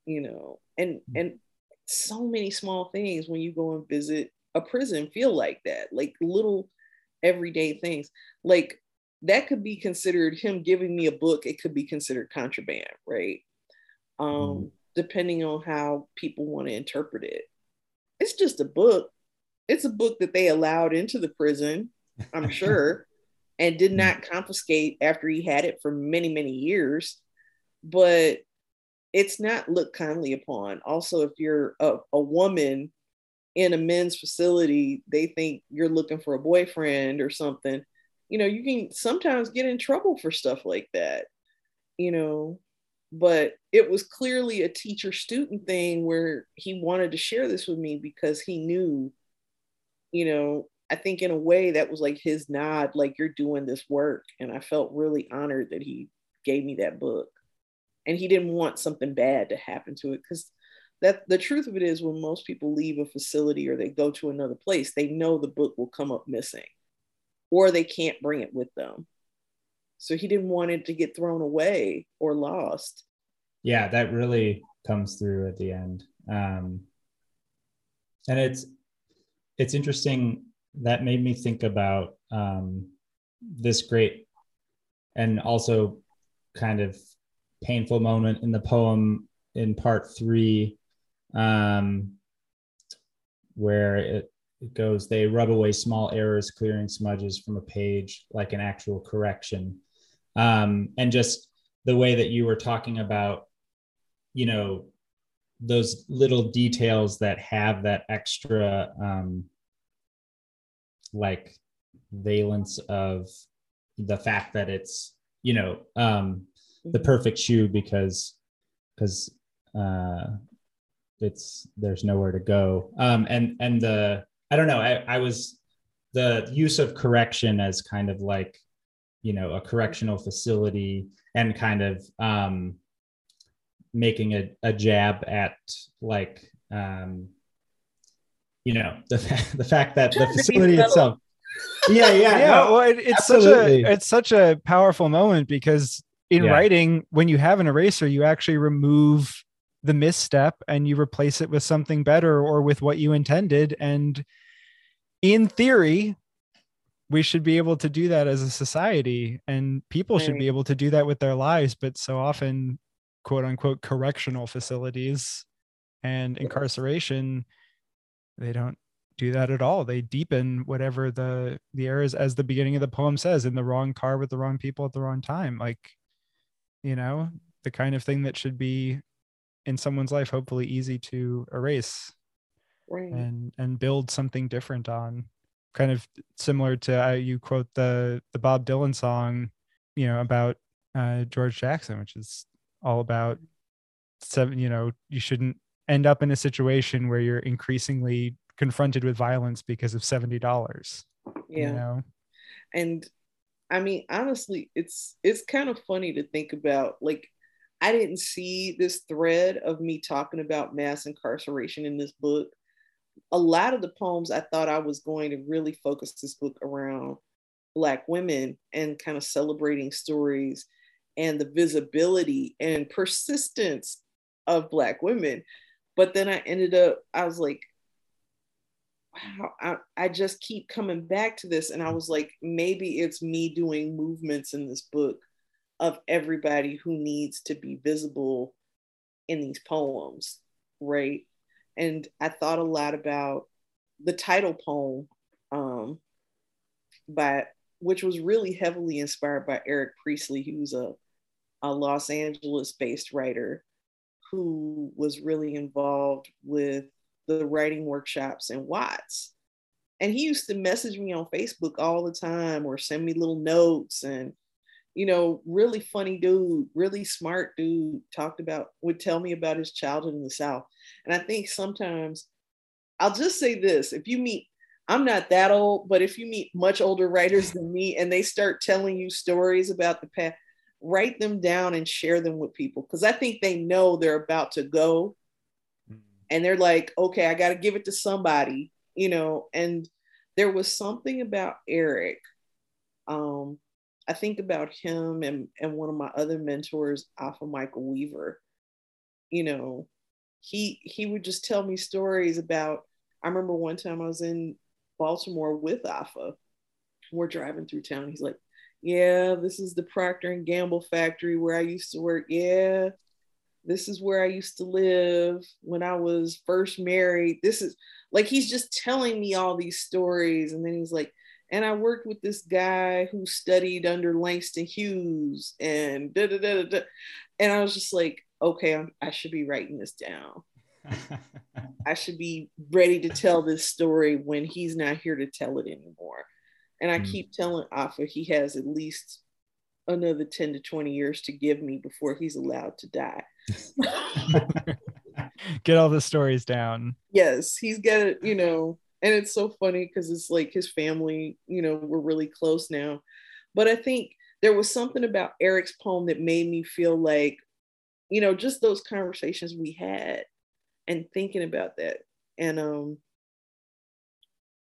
you know and mm. and so many small things when you go and visit a prison feel like that like little everyday things like that could be considered him giving me a book it could be considered contraband right um mm. depending on how people want to interpret it it's just a book it's a book that they allowed into the prison i'm (laughs) sure and did mm. not confiscate after he had it for many, many years. But it's not looked kindly upon. Also, if you're a, a woman in a men's facility, they think you're looking for a boyfriend or something. You know, you can sometimes get in trouble for stuff like that, you know. But it was clearly a teacher student thing where he wanted to share this with me because he knew, you know, I think in a way that was like his nod, like you're doing this work. And I felt really honored that he gave me that book. And he didn't want something bad to happen to it because that the truth of it is when most people leave a facility or they go to another place, they know the book will come up missing or they can't bring it with them. So he didn't want it to get thrown away or lost. Yeah, that really comes through at the end. Um, and it's it's interesting that made me think about um, this great and also kind of painful moment in the poem in part three, um, where it, it goes, they rub away small errors, clearing smudges from a page like an actual correction. Um, and just the way that you were talking about, you know, those little details that have that extra um, like valence of the fact that it's you know um the mm-hmm. perfect shoe because because uh it's there's nowhere to go um and and the i don't know i i was the use of correction as kind of like you know a correctional facility and kind of um making a, a jab at like um you know (laughs) the the fact that the facility itself yeah yeah yeah no, well it, it's absolutely. such a it's such a powerful moment because in yeah. writing when you have an eraser you actually remove the misstep and you replace it with something better or with what you intended. And in theory we should be able to do that as a society and people right. should be able to do that with their lives but so often quote unquote correctional facilities and incarceration they don't do that at all. They deepen whatever the the errors as the beginning of the poem says in the wrong car with the wrong people at the wrong time. Like you know the kind of thing that should be in someone's life hopefully easy to erase right. and and build something different on kind of similar to uh, you quote the the bob dylan song you know about uh, george jackson which is all about seven you know you shouldn't end up in a situation where you're increasingly confronted with violence because of $70 yeah you know? and i mean honestly it's it's kind of funny to think about like i didn't see this thread of me talking about mass incarceration in this book a lot of the poems i thought i was going to really focus this book around black women and kind of celebrating stories and the visibility and persistence of black women but then I ended up, I was like, wow, I, I just keep coming back to this. And I was like, maybe it's me doing movements in this book of everybody who needs to be visible in these poems, right? And I thought a lot about the title poem um, by which was really heavily inspired by Eric Priestley, who's a, a Los Angeles based writer who was really involved with the writing workshops in Watts. And he used to message me on Facebook all the time or send me little notes and, you know, really funny dude, really smart dude, talked about, would tell me about his childhood in the South. And I think sometimes I'll just say this if you meet, I'm not that old, but if you meet much older writers than me and they start telling you stories about the past, write them down and share them with people because I think they know they're about to go mm. and they're like, okay, I got to give it to somebody, you know. And there was something about Eric. Um, I think about him and, and one of my other mentors, Afaa Michael Weaver. You know, he he would just tell me stories about. I remember one time I was in Baltimore with Afaa. We're driving through town. He's like, yeah, this is the Procter and Gamble factory where I used to work. Yeah, this is where I used to live when I was first married. This is like he's just telling me all these stories. And then he's like, and I worked with this guy who studied under Langston Hughes and da da da da. And I was just like, okay, I'm, I should be writing this down. (laughs) I should be ready to tell this story when he's not here to tell it anymore. And I mm. keep telling Afaa he has at least another 10 to 20 years to give me before he's allowed to die. (laughs) Get all the stories down. Yes, he's got it, you know, and it's so funny because it's like his family, you know, we're really close now. But I think there was something about Eric's poem that made me feel like, you know, just those conversations we had and thinking about that. And um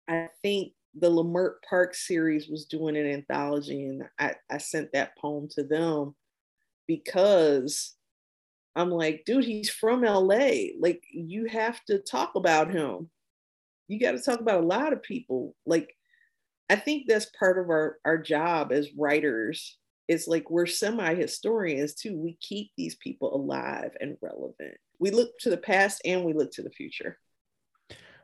I think the Leimert Park series was doing an anthology, and I, I sent that poem to them because I'm like, dude, he's from LA. Like, you have to talk about him. You got to talk about a lot of people. Like, I think that's part of our, our job as writers. It's like we're semi historians too. We keep these people alive and relevant. We look to the past and we look to the future.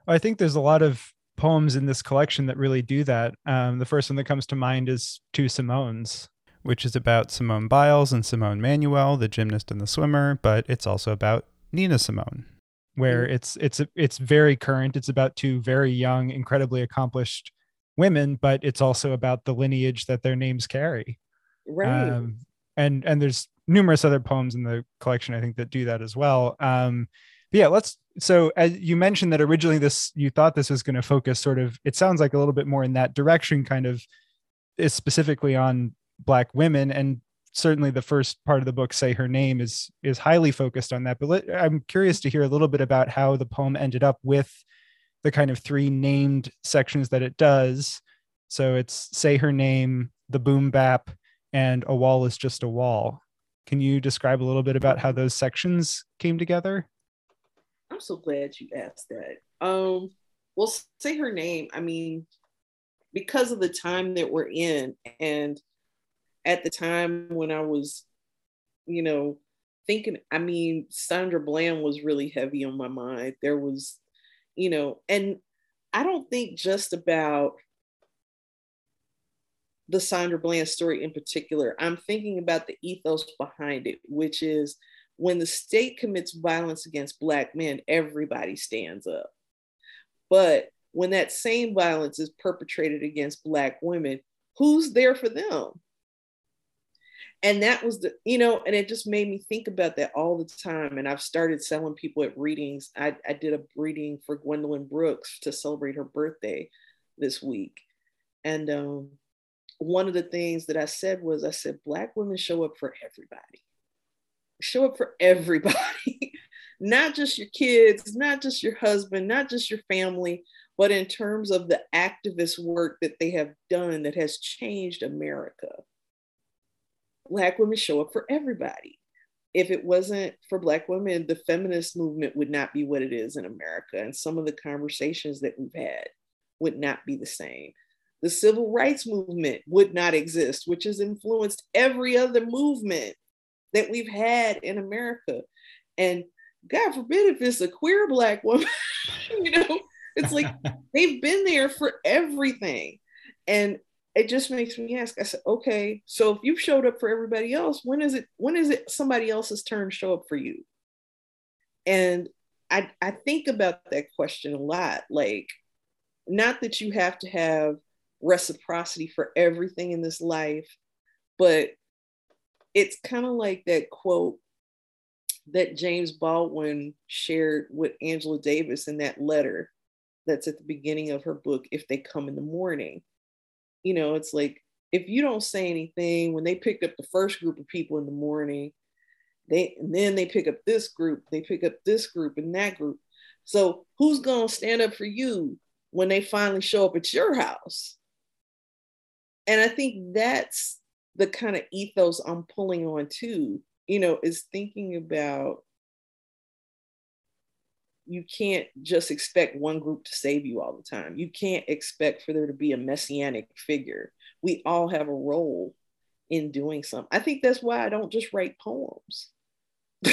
I think there's a lot of poems in this collection that really do that. Um, the first one that comes to mind is Two Simones, which is about Simone Biles and Simone Manuel, the gymnast and the swimmer, but it's also about Nina Simone, where mm. it's it's it's very current. It's about two very young, incredibly accomplished women, but it's also about the lineage that their names carry. Right. Um, and and there's numerous other poems in the collection I think that do that as well. Um, but yeah, let's so as you mentioned that originally this you thought this was going to focus sort of it sounds like a little bit more in that direction kind of is specifically on black women and certainly the first part of the book say her name is is highly focused on that but let, i'm curious to hear a little bit about how the poem ended up with the kind of three named sections that it does so it's say her name the boom bap and a wall is just a wall can you describe a little bit about how those sections came together I'm so glad you asked that. Um, well, say her name. I mean, because of the time that we're in, and at the time when I was, you know, thinking, I mean, Sandra Bland was really heavy on my mind. There was, you know, and I don't think just about the Sandra Bland story in particular. I'm thinking about the ethos behind it, which is when the state commits violence against Black men, everybody stands up. But when that same violence is perpetrated against Black women, who's there for them? And that was the, you know, and it just made me think about that all the time. And I've started selling people at readings. I, I did a reading for Gwendolyn Brooks to celebrate her birthday this week. And um, one of the things that I said was, I said, Black women show up for everybody show up for everybody, (laughs) not just your kids, not just your husband, not just your family, but in terms of the activist work that they have done that has changed America. Black women show up for everybody. If it wasn't for Black women, the feminist movement would not be what it is in America. And some of the conversations that we've had would not be the same. The civil rights movement would not exist, which has influenced every other movement that we've had in America. And God forbid if it's a queer black woman, (laughs) you know, it's like (laughs) they've been there for everything. And it just makes me ask, I said, okay, so if you've showed up for everybody else, when is it when is it somebody else's turn to show up for you? And I, I think about that question a lot. Like, not that you have to have reciprocity for everything in this life, but it's kind of like that quote that James Baldwin shared with Angela Davis in that letter that's at the beginning of her book, If They Come in the Morning. You know, it's like if you don't say anything when they picked up the first group of people in the morning, they and then they pick up this group, they pick up this group and that group. So who's gonna stand up for you when they finally show up at your house? And I think that's the kind of ethos I'm pulling on too, you know, is thinking about you can't just expect one group to save you all the time. You can't expect for there to be a messianic figure. We all have a role in doing something. I think that's why I don't just write poems. (laughs)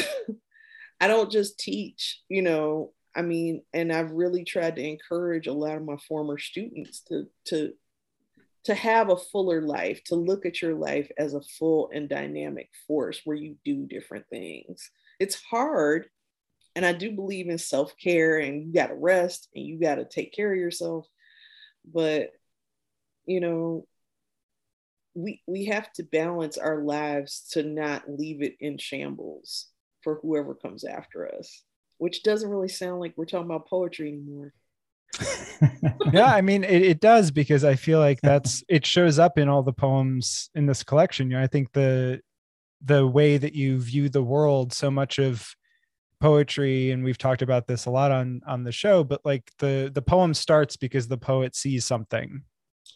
I don't just teach, you know, I mean, and I've really tried to encourage a lot of my former students to to to have a fuller life, to look at your life as a full and dynamic force where you do different things. It's hard and I do believe in self care and you got to rest and you got to take care of yourself. But, you know, we, we have to balance our lives to not leave it in shambles for whoever comes after us, which doesn't really sound like we're talking about poetry anymore. (laughs) yeah, I mean it, it, does because I feel like that's it shows up in all the poems in this collection. You know, I think the the way that you view the world, so much of poetry and we've talked about this a lot on on the show but like the the poem starts because the poet sees something.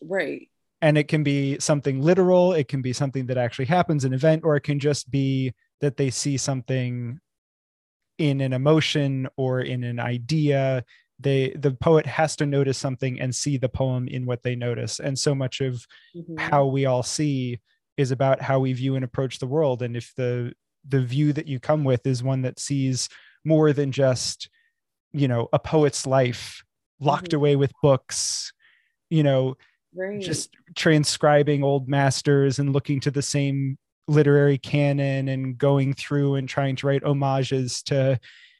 Right. And it can be something literal it can be something that actually happens an event or it can just be that they see something in an emotion or in an idea. They the poet has to notice something and see the poem in what they notice. And so much of mm-hmm. how we all see is about how we view and approach the world. And if the the view that you come with is one that sees more than just you know a poet's life locked mm-hmm. away with books you know right. just transcribing old masters and looking to the same literary canon and going through and trying to write homages to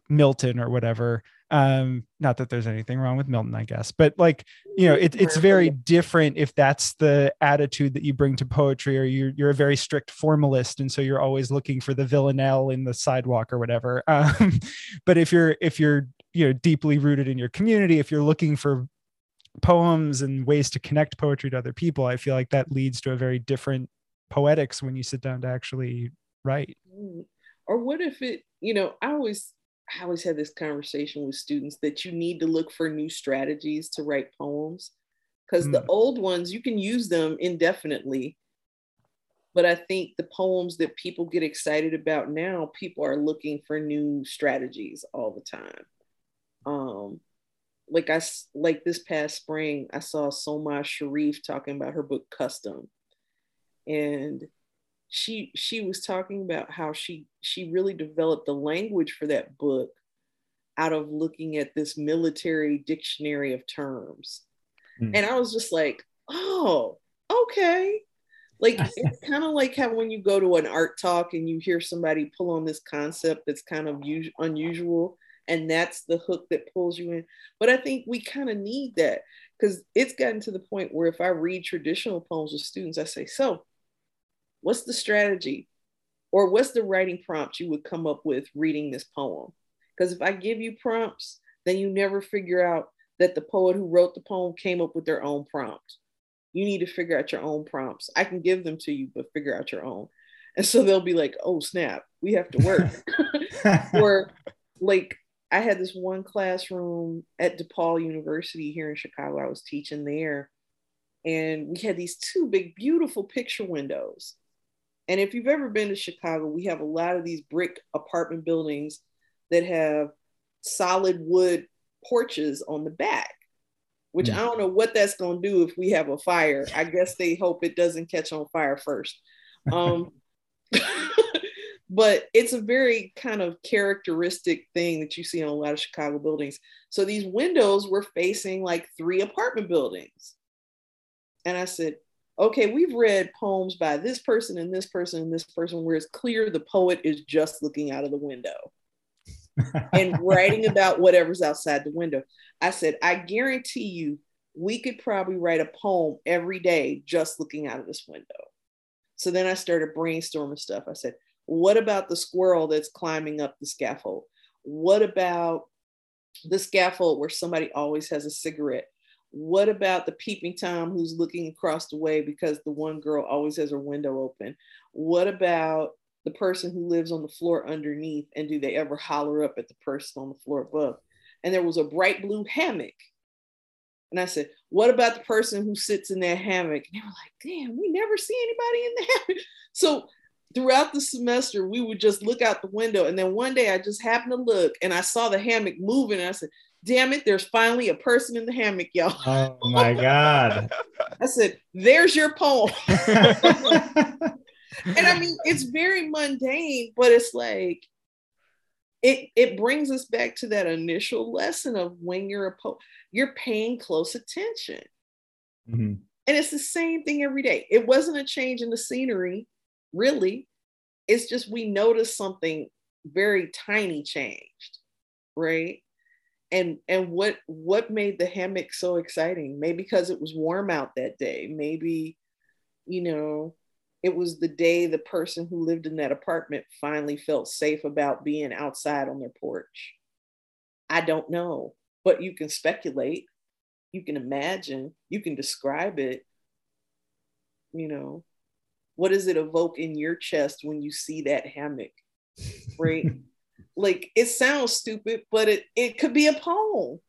Milton or whatever um not that there's anything wrong with milton i guess but like you know it, it's very different if that's the attitude that you bring to poetry or you're, you're a very strict formalist and so you're always looking for the villanelle in the sidewalk or whatever. (laughs) Um, but if you're if you're you know deeply rooted in your community if you're looking for poems and ways to connect poetry to other people i feel like that leads to a very different poetics when you sit down to actually write. Or what if it you know i always I always had this conversation with students that you need to look for new strategies to write poems because mm. the old ones you can use them indefinitely. But I think the poems that people get excited about now, people are looking for new strategies all the time. Um, like I like this past spring, I saw Solmaz Sharif talking about her book Custom, and she she was talking about how she she really developed the language for that book out of looking at this military dictionary of terms. Mm. and i was just like oh okay. Like (laughs) it's kind of like how when you go to an art talk and you hear somebody pull on this concept that's kind of us- unusual and that's the hook that pulls you in. But i think we kind of need that because it's gotten to the point where if i read traditional poems with students i say so what's the strategy or what's the writing prompt you would come up with reading this poem? Because if I give you prompts, then you never figure out that the poet who wrote the poem came up with their own prompt. You need to figure out your own prompts. I can give them to you, but figure out your own. And so they'll be like, oh, snap, we have to work. (laughs) (laughs) or like, I had this one classroom at DePaul University here in Chicago. I was teaching there. And we had these two big, beautiful picture windows. And if you've ever been to Chicago, we have a lot of these brick apartment buildings that have solid wood porches on the back, which mm. I don't know what that's going to do if we have a fire. I guess they hope it doesn't catch on fire first. Um, (laughs) but it's a very kind of characteristic thing that you see on a lot of Chicago buildings. So these windows were facing like three apartment buildings. And I said, okay, we've read poems by this person and this person and this person where it's clear the poet is just looking out of the window and writing (laughs) about whatever's outside the window. I said, I guarantee you, we could probably write a poem every day just looking out of this window. So then I started brainstorming stuff. I said, what about the squirrel that's climbing up the scaffold? What about the scaffold where somebody always has a cigarette? What about the peeping Tom who's looking across the way because the one girl always has her window open? What about the person who lives on the floor underneath and do they ever holler up at the person on the floor above? And there was a bright blue hammock. And I said, What about the person who sits in that hammock? And they were like, Damn, we never see anybody in the (laughs) hammock. So throughout the semester, we would just look out the window. And then one day I just happened to look and I saw the hammock moving. And I said, Damn it, there's finally a person in the hammock, y'all. (laughs) Oh my God. I said, There's your poem. (laughs) and I mean, it's very mundane, but it's like, it, it brings us back to that initial lesson of when you're a poet, you're paying close attention. Mm-hmm. And it's the same thing every day. It wasn't a change in the scenery really. It's just we noticed something very tiny changed, right? And and what what made the hammock so exciting? Maybe because it was warm out that day. Maybe, you know, it was the day the person who lived in that apartment finally felt safe about being outside on their porch. I don't know, but you can speculate, you can imagine, you can describe it, you know what does it evoke in your chest when you see that hammock right (laughs) like it sounds stupid but it it could be a poem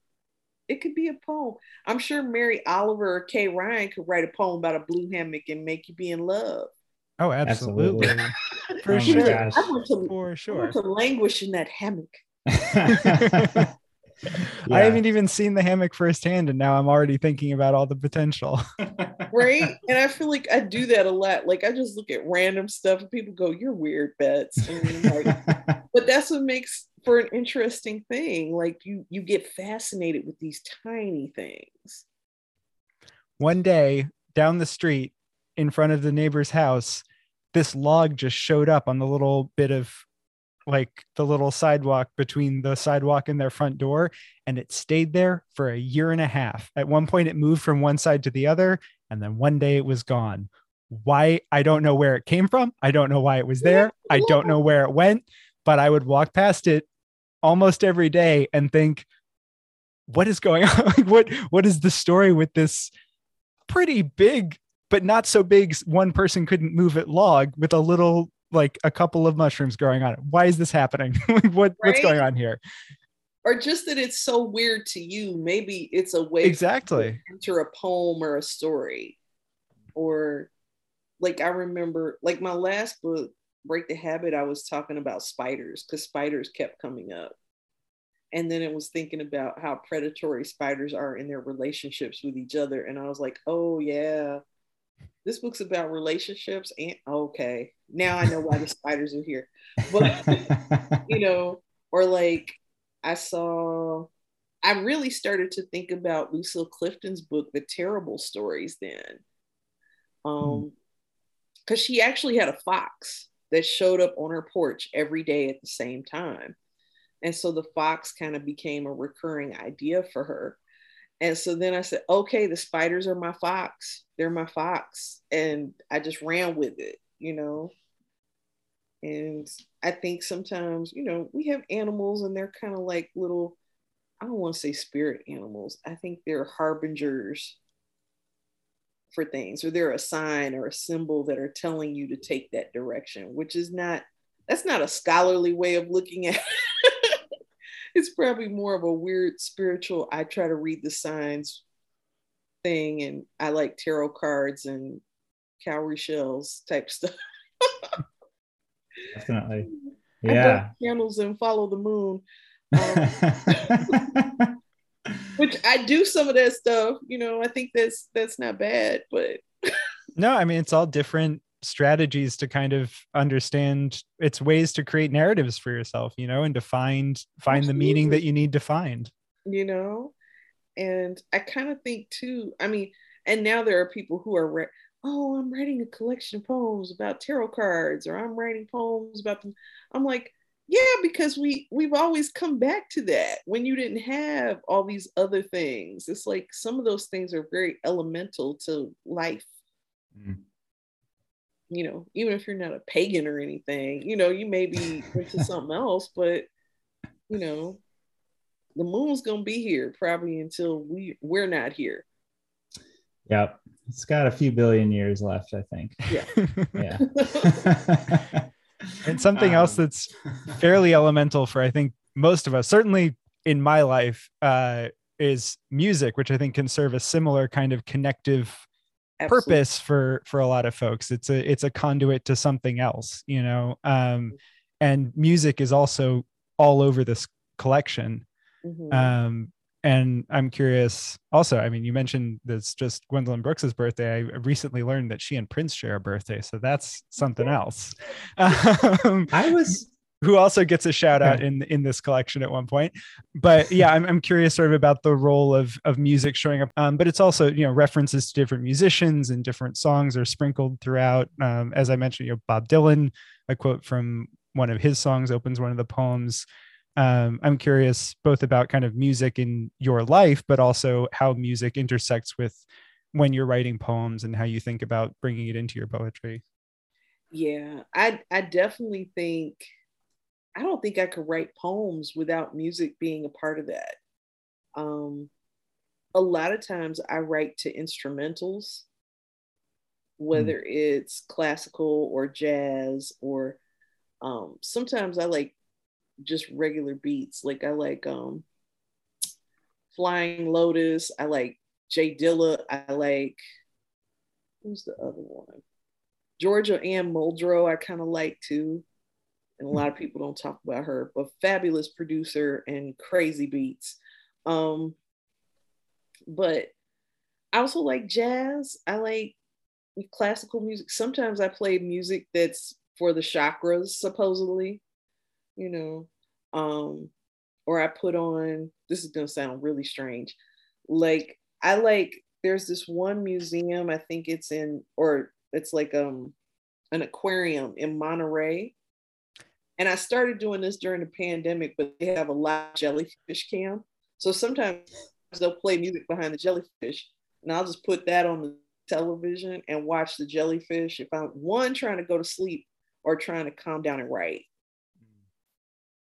it could be a poem i'm sure mary oliver or kay ryan could write a poem about a blue hammock and make you be in love oh absolutely, absolutely. (laughs) for oh sure I want to, for sure I want to languish in that hammock (laughs) yeah. I haven't even seen the hammock firsthand, and now I'm already thinking about all the potential. (laughs) right. And I feel like I do that a lot. Like I just look at random stuff and people go, You're weird, Bets. Like, but that's what makes for an interesting thing. Like you you get fascinated with these tiny things. One day down the street in front of the neighbor's house, this log just showed up on the little bit of like the little sidewalk between the sidewalk and their front door and it stayed there for a year and a half at one point it moved from one side to the other and then one day it was gone why i don't know where it came from i don't know why it was there i don't know where it went but i would walk past it almost every day and think what is going (laughs) on what what is the story with this pretty big but not so big one person couldn't move it log with a little like a couple of mushrooms growing on it. Why is this happening? (laughs) what, right? What's going on here? Or just that it's so weird to you. Maybe it's a way exactly enter a poem or a story. Or like I remember, like my last book, Break the Habit, I was talking about spiders because spiders kept coming up. And then it was thinking about how predatory spiders are in their relationships with each other. And I was like, oh, yeah, this book's about relationships and okay. Now i know why the spiders are here. But (laughs) you know or like i saw i really started to think about lucille clifton's book the terrible stories then. Um because she actually had a fox that showed up on her porch every day at the same time and so the fox kind of became a recurring idea for her and so then I said, okay, the spiders are my fox. They're my fox. And I just ran with it, you know. And I think sometimes, you know, we have animals and they're kind of like little, I don't want to say spirit animals. I think they're harbingers for things, or they're a sign or a symbol that are telling you to take that direction, which is not, that's not a scholarly way of looking at (laughs) it's probably more of a weird spiritual. I try to read the signs thing, and I like tarot cards and cowrie shells type stuff. Definitely, yeah. candles and follow the moon. (laughs) Um, (laughs) which I do some of that stuff. You know, I think that's that's not bad, but no, I mean it's all different strategies to kind of understand its ways to create narratives for yourself you know and to find find Absolutely. the meaning that you need to find you know and i kind of think too i mean and now there are people who are re- oh i'm writing a collection of poems about tarot cards or i'm writing poems about them i'm like yeah because we we've always come back to that when you didn't have all these other things it's like some of those things are very elemental to life mm you know, even if you're not a pagan or anything, you know, you may be into (laughs) something else, but you know, the moon's gonna be here probably until we we're not here. Yep. It's got a few billion years left, I think. Yeah. (laughs) yeah. (laughs) and something um, else that's fairly elemental for I think most of us, certainly in my life, uh, is music, which I think can serve a similar kind of connective Absolutely. purpose for for a lot of folks. It's a it's a conduit to something else, you know. Um, and music is also all over this collection. Mm-hmm. Um, and I'm curious also, I mean, you mentioned this just Gwendolyn Brooks's birthday. I recently learned that she and Prince share a birthday. So that's something else. (laughs) Um, I was who also gets a shout out in in this collection at one point. But yeah, I'm, I'm curious sort of about the role of of music showing up. Um, but it's also you know references to different musicians and different songs are sprinkled throughout. Um, as I mentioned, you know Bob Dylan, a quote from one of his songs opens one of the poems. Um, I'm curious both about kind of music in your life, but also how music intersects with when you're writing poems and how you think about bringing it into your poetry. Yeah, I I definitely think I don't think I could write poems without music being a part of that. Um, a lot of times I write to instrumentals, whether mm. it's classical or jazz, or um, sometimes I like just regular beats. Like I like um, Flying Lotus, I like J Dilla, I like who's the other one? Georgia Ann Muldrow, I kind of like too and a lot of people don't talk about her, but fabulous producer and crazy beats. Um, but I also like jazz. I like classical music. Sometimes I play music that's for the chakras, supposedly, you know. Um, or I put on, this is gonna sound really strange. Like I like there's this one museum, I think it's in, or it's like um an aquarium in Monterey and I started doing this during the pandemic, but they have a live jellyfish cam. So sometimes they'll play music behind the jellyfish, and I'll just put that on the television and watch the jellyfish if I'm one trying to go to sleep or trying to calm down and write.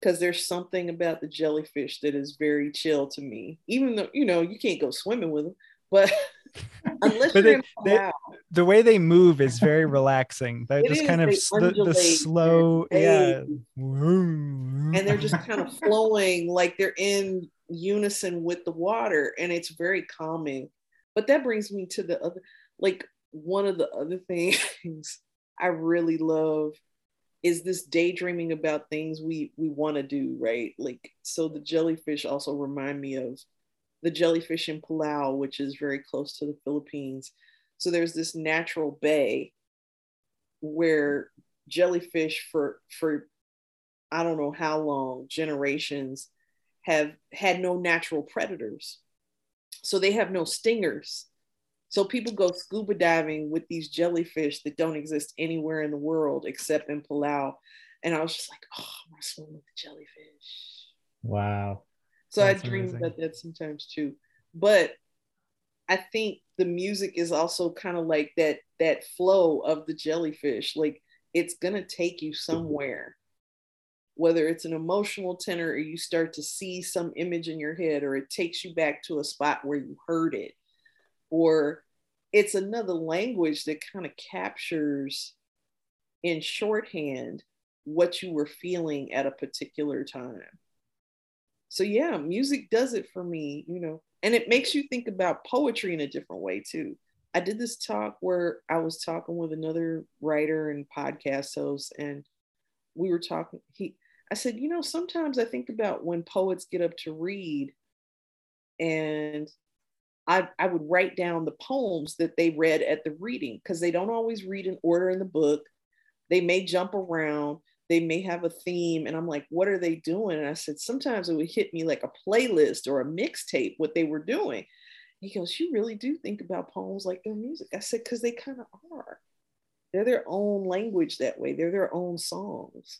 Because there's something about the jellyfish that is very chill to me, even though you know you can't go swimming with them, but (laughs) Unless but they, they, the way they move is very relaxing. They just is, kind of the, the, slow, yeah, and they're just kind of (laughs) flowing like they're in unison with the water, and it's very calming. But that brings me to the other, like one of the other (laughs) things I really love is this daydreaming about things we we want to do, right? Like so, the jellyfish also remind me of the jellyfish in Palau, which is very close to the Philippines. So there's this natural bay where jellyfish for for I don't know how long generations have had no natural predators. So they have no stingers. So people go scuba diving with these jellyfish that don't exist anywhere in the world except in Palau. And I was just like, oh, I want to swim with the jellyfish. Wow. So That's I dream amazing. about that sometimes too. But I think the music is also kind of like that that flow of the jellyfish. Like it's gonna take you somewhere. Whether it's an emotional tenor or you start to see some image in your head, or it takes you back to a spot where you heard it, or it's another language that kind of captures in shorthand what you were feeling at a particular time. So yeah music does it for me you know and it makes you think about poetry in a different way too. I did this talk where i was talking with another writer and podcast host and we were talking he i said you know sometimes i think about when poets get up to read and I, I would write down the poems that they read at the reading because they don't always read in order in the book. They may jump around they may have a theme and i'm like what are they doing? And i said sometimes it would hit me like a playlist or a mixtape what they were doing. He goes you really do think about poems like their music. I said because they kind of are. They're their own language that way. They're their own songs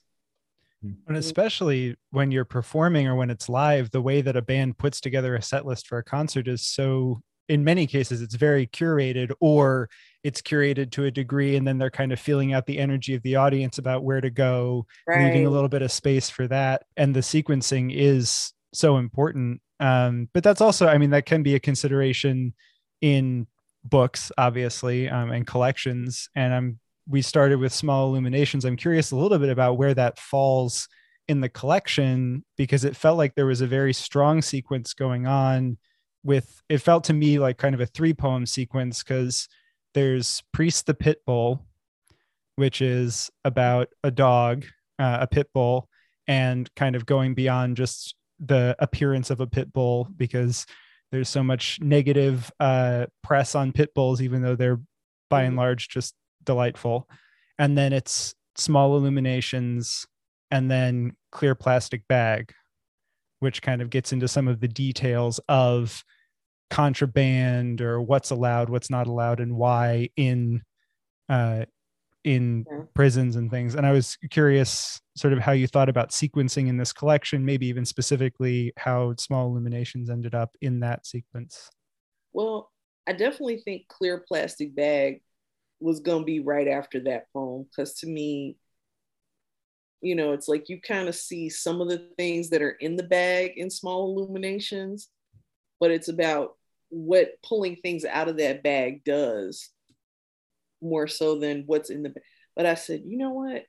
and especially when you're performing or when it's live the way that a band puts together a set list for a concert is so in many cases it's very curated or it's curated to a degree and then they're kind of feeling out the energy of the audience about where to go right. leaving a little bit of space for that and the sequencing is so important. Um, but that's also, I mean, that can be a consideration in books, obviously, um, and collections. And I'm we started with small illuminations. I'm curious a little bit about where that falls in the collection because it felt like there was a very strong sequence going on with it felt to me like kind of a three poem sequence because there's priest the pit bull which is about a dog uh, a pit bull and kind of going beyond just the appearance of a pit bull because there's so much negative uh, press on pit bulls even though they're by and large just delightful. And then it's small illuminations and then clear plastic bag which kind of gets into some of the details of contraband or what's allowed what's not allowed and why in uh in yeah. prisons and things. And i was curious sort of how you thought about sequencing in this collection maybe even specifically how small illuminations ended up in that sequence. Well i definitely think clear plastic bag was going to be right after that poem because to me you know it's like you kind of see some of the things that are in the bag in small illuminations but it's about what pulling things out of that bag does more so than what's in the bag but i said you know what?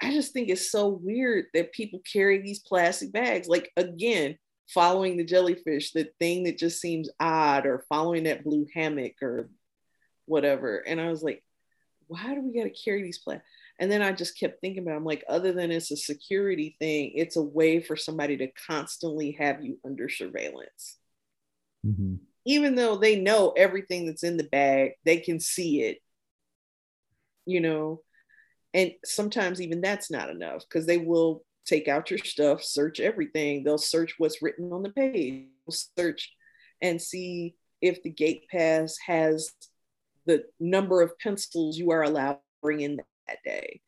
I just think it's so weird that people carry these plastic bags. Like again following the jellyfish the thing that just seems odd or following that blue hammock or whatever. And I was like, why do we got to carry these plans? And then I just kept thinking about, it. I'm like, other than it's a security thing, it's a way for somebody to constantly have you under surveillance. Mm-hmm. Even though they know everything that's in the bag, they can see it, you know. And sometimes even that's not enough because they will take out your stuff, search everything. They'll search what's written on the page, search and see if the gate pass has the number of pencils you are allowed to bring in that day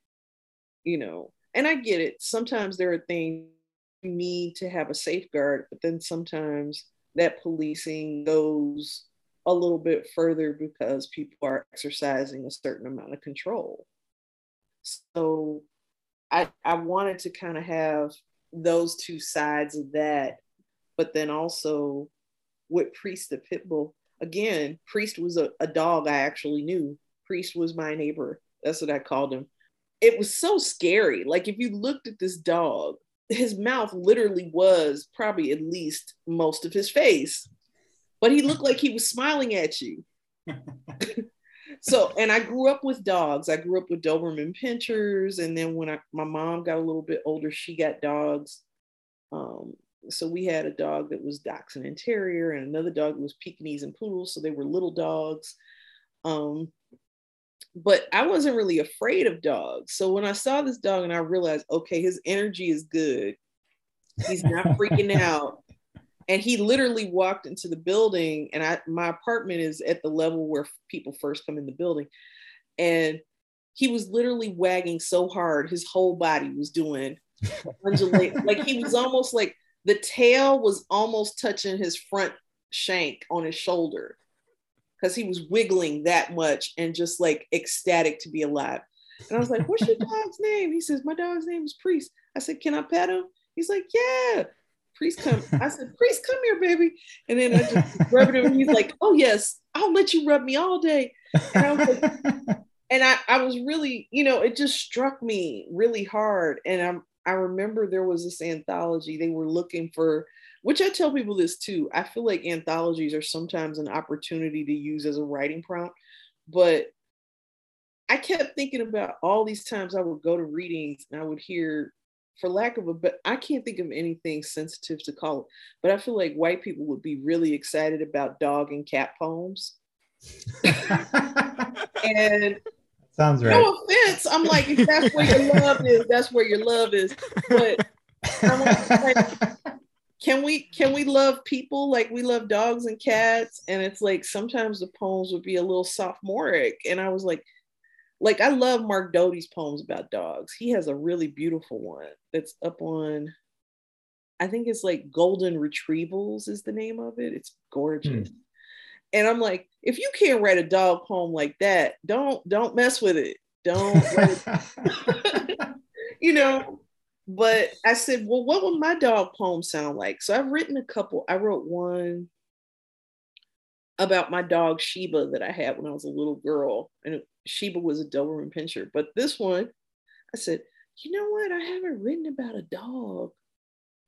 you know? And i get it. Sometimes there are things you need to have a safeguard but then sometimes that policing goes a little bit further because people are exercising a certain amount of control. So i i wanted to kind of have those two sides of that but then also with priest the pitbull again, Priest was a, a dog I actually knew. Priest was my neighbor. That's what I called him. It was so scary. Like if you looked at this dog, his mouth literally was probably at least most of his face, but he looked like he was smiling at you. (laughs) so, and I grew up with dogs. I grew up with Doberman Pinschers, and then when I, my mom got a little bit older, she got dogs. Um, so we had a dog that was Dachshund and Terrier, and another dog that was Pekingese and Poodle. So they were little dogs. Um, but I wasn't really afraid of dogs. So when I saw this dog and I realized, okay, his energy is good. He's not freaking (laughs) out. And he literally walked into the building, and I my apartment is at the level where people first come in the building. And he was literally wagging so hard, his whole body was doing (laughs) like he was almost like the tail was almost touching his front shank on his shoulder because he was wiggling that much and just like ecstatic to be alive. And I was like, What's your (laughs) dog's name? He says, My dog's name is Priest. I said, Can I pet him? He's like, Yeah. Priest come. I said, Priest, come here, baby. And then I just rubbed him. And he's like, Oh, yes, I'll let you rub me all day. And I was like, (laughs) and I, I was really, you know, it just struck me really hard. And I'm I remember there was this anthology they were looking for, which I tell people this too. I feel like anthologies are sometimes an opportunity to use as a writing prompt, but I kept thinking about all these times I would go to readings and I would hear, for lack of a, but I can't think of anything sensitive to call it, but I feel like white people would be really excited about dog and cat poems. (laughs) and Sounds right. No offense. I'm like, if that's where your love is, that's where your love is. But like, can we can we love people like we love dogs and cats? And it's like sometimes the poems would be a little sophomoric. And I was like, like I love Mark Doty's poems about dogs. He has a really beautiful one that's up on I think it's like Golden Retrievals is the name of it. It's gorgeous. Hmm. And I'm like, if you can't write a dog poem like that, don't don't mess with it. Don't, it, (laughs) you know. but I said, well, what would my dog poem sound like? So I've written a couple. I wrote one about my dog Sheba that I had when I was a little girl, and Sheba was a Doberman Pinscher. But this one, I said, you know what? I haven't written about a dog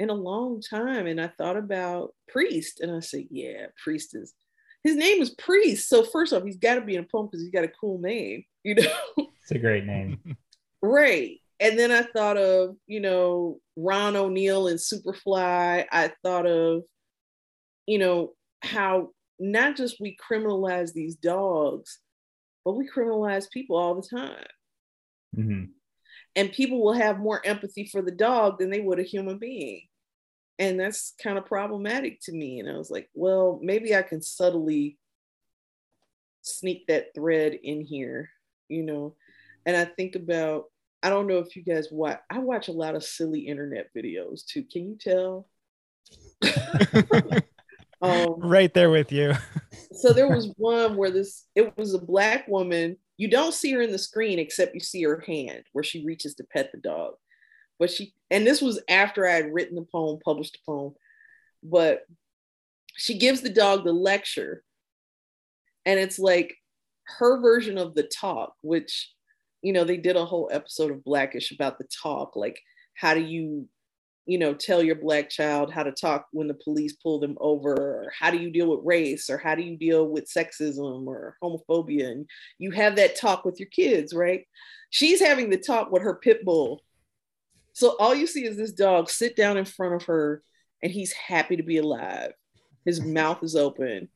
in a long time, and I thought about Priest, and I said, yeah, Priest is. His name is Priest. So first off, he's got to be in a poem because he's got a cool name, (laughs) you know. It's a great name. (laughs) right and then I thought of, you know, Ron O'Neal and Superfly. I thought of, you know, how not just we criminalize these dogs, but we criminalize people all the time. Mm-hmm. And people will have more empathy for the dog than they would a human being. And that's kind of problematic to me. And I was like, well, maybe I can subtly sneak that thread in here, you know. And I think about I don't know if you guys watch. I watch a lot of silly internet videos too. Can you tell? (laughs) um, right there with you. so there was one where this. It was a black woman. You don't see her in the screen except you see her hand where she reaches to pet the dog. But she and this was after I had written the poem, published the poem. But she gives the dog the lecture, and it's like her version of the talk, which you know, they did a whole episode of Blackish about the talk, like how do you, you know, tell your black child how to talk when the police pull them over, or how do you deal with race, or how do you deal with sexism or homophobia, and you have that talk with your kids, right? She's having the talk with her pit bull. So all you see is this dog sit down in front of her, and he's happy to be alive. His (laughs) mouth is open,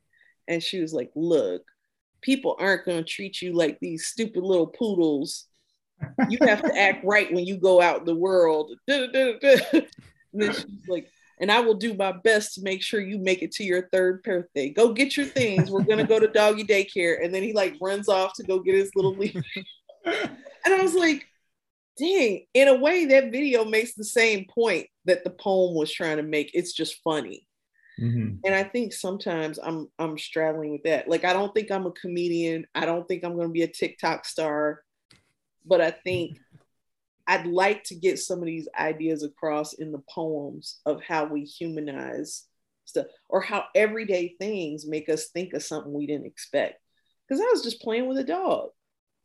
and she was like, "Look, people aren't going to treat you like these stupid little poodles. You have to act (laughs) right when you go out in the world. (laughs) and then she's like, and I will do my best to make sure you make it to your third birthday. Go get your things. We're gonna go to doggy daycare. And then he like runs off to go get his little leash. and I was like, dang, in a way, that video makes the same point that the poem was trying to make. It's just funny. Mm-hmm. And I think sometimes I'm I'm straddling with that. Like I don't think I'm a comedian. I don't think I'm going to be a TikTok star. But I think (laughs) I'd like to get some of these ideas across in the poems of how we humanize stuff or how everyday things make us think of something we didn't expect. Because I was just playing with a dog.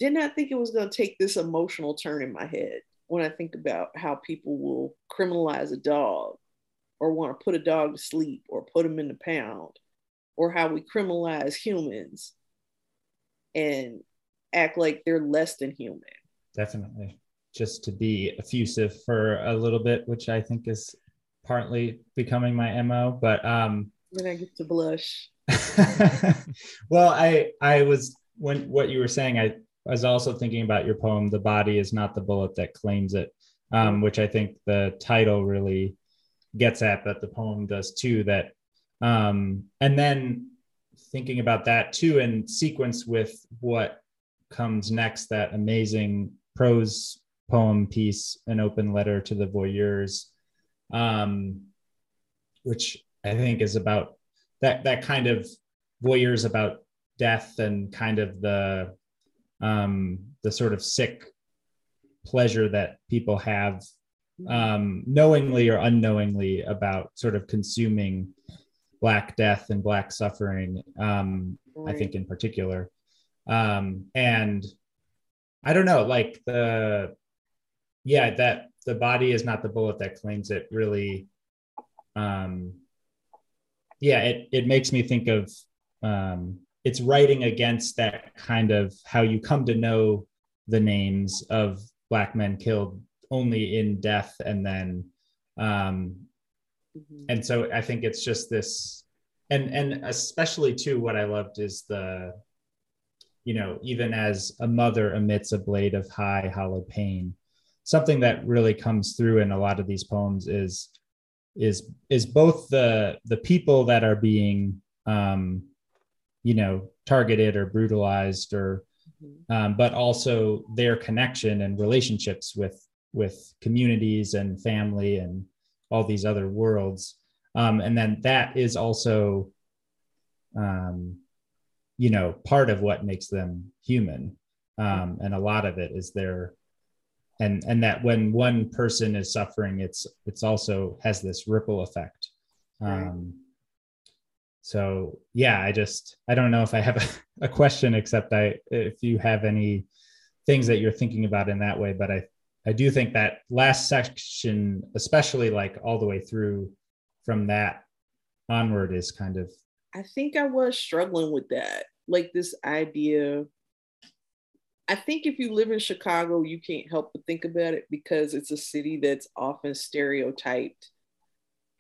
Did not think it was going to take this emotional turn in my head when I think about how people will criminalize a dog or want to put a dog to sleep or put him in the pound or how we criminalize humans and act like they're less than human. Definitely. Just to be effusive for a little bit, which I think is partly becoming my MO, but um then I get to blush. (laughs) well, I I was when what you were saying, I was also thinking about your poem, The Body is Not the Bullet That Claims It, um, which I think the title really gets at, but the poem does too. That um, and then thinking about that too in sequence with what comes next, that amazing prose poem piece, an open letter to the voyeurs, um, which I think is about that that kind of voyeurs about death and kind of the um, the sort of sick pleasure that people have um, knowingly or unknowingly about sort of consuming black death and black suffering um, right. i think in particular um, and i don't know like the yeah that the body is not the bullet that claims it really um, yeah it, it makes me think of um, it's writing against that kind of how you come to know the names of black men killed only in death and then um mm-hmm. and so i think it's just this and and especially too what i loved is the you know even as a mother emits a blade of high hollow pain something that really comes through in a lot of these poems is is is both the the people that are being um you know targeted or brutalized or mm-hmm. um, but also their connection and relationships with with communities and family and all these other worlds. Um, and then that is also um, you know part of what makes them human. Um, and a lot of it is their and and that when one person is suffering it's it's also has this ripple effect. Um so yeah i just i don't know if i have a, (laughs) a question except i if you have any things that you're thinking about in that way but i i do think that last section especially like all the way through from that onward is kind of i think i was struggling with that like this idea I think if you live in Chicago, you can't help but think about it because it's a city that's often stereotyped.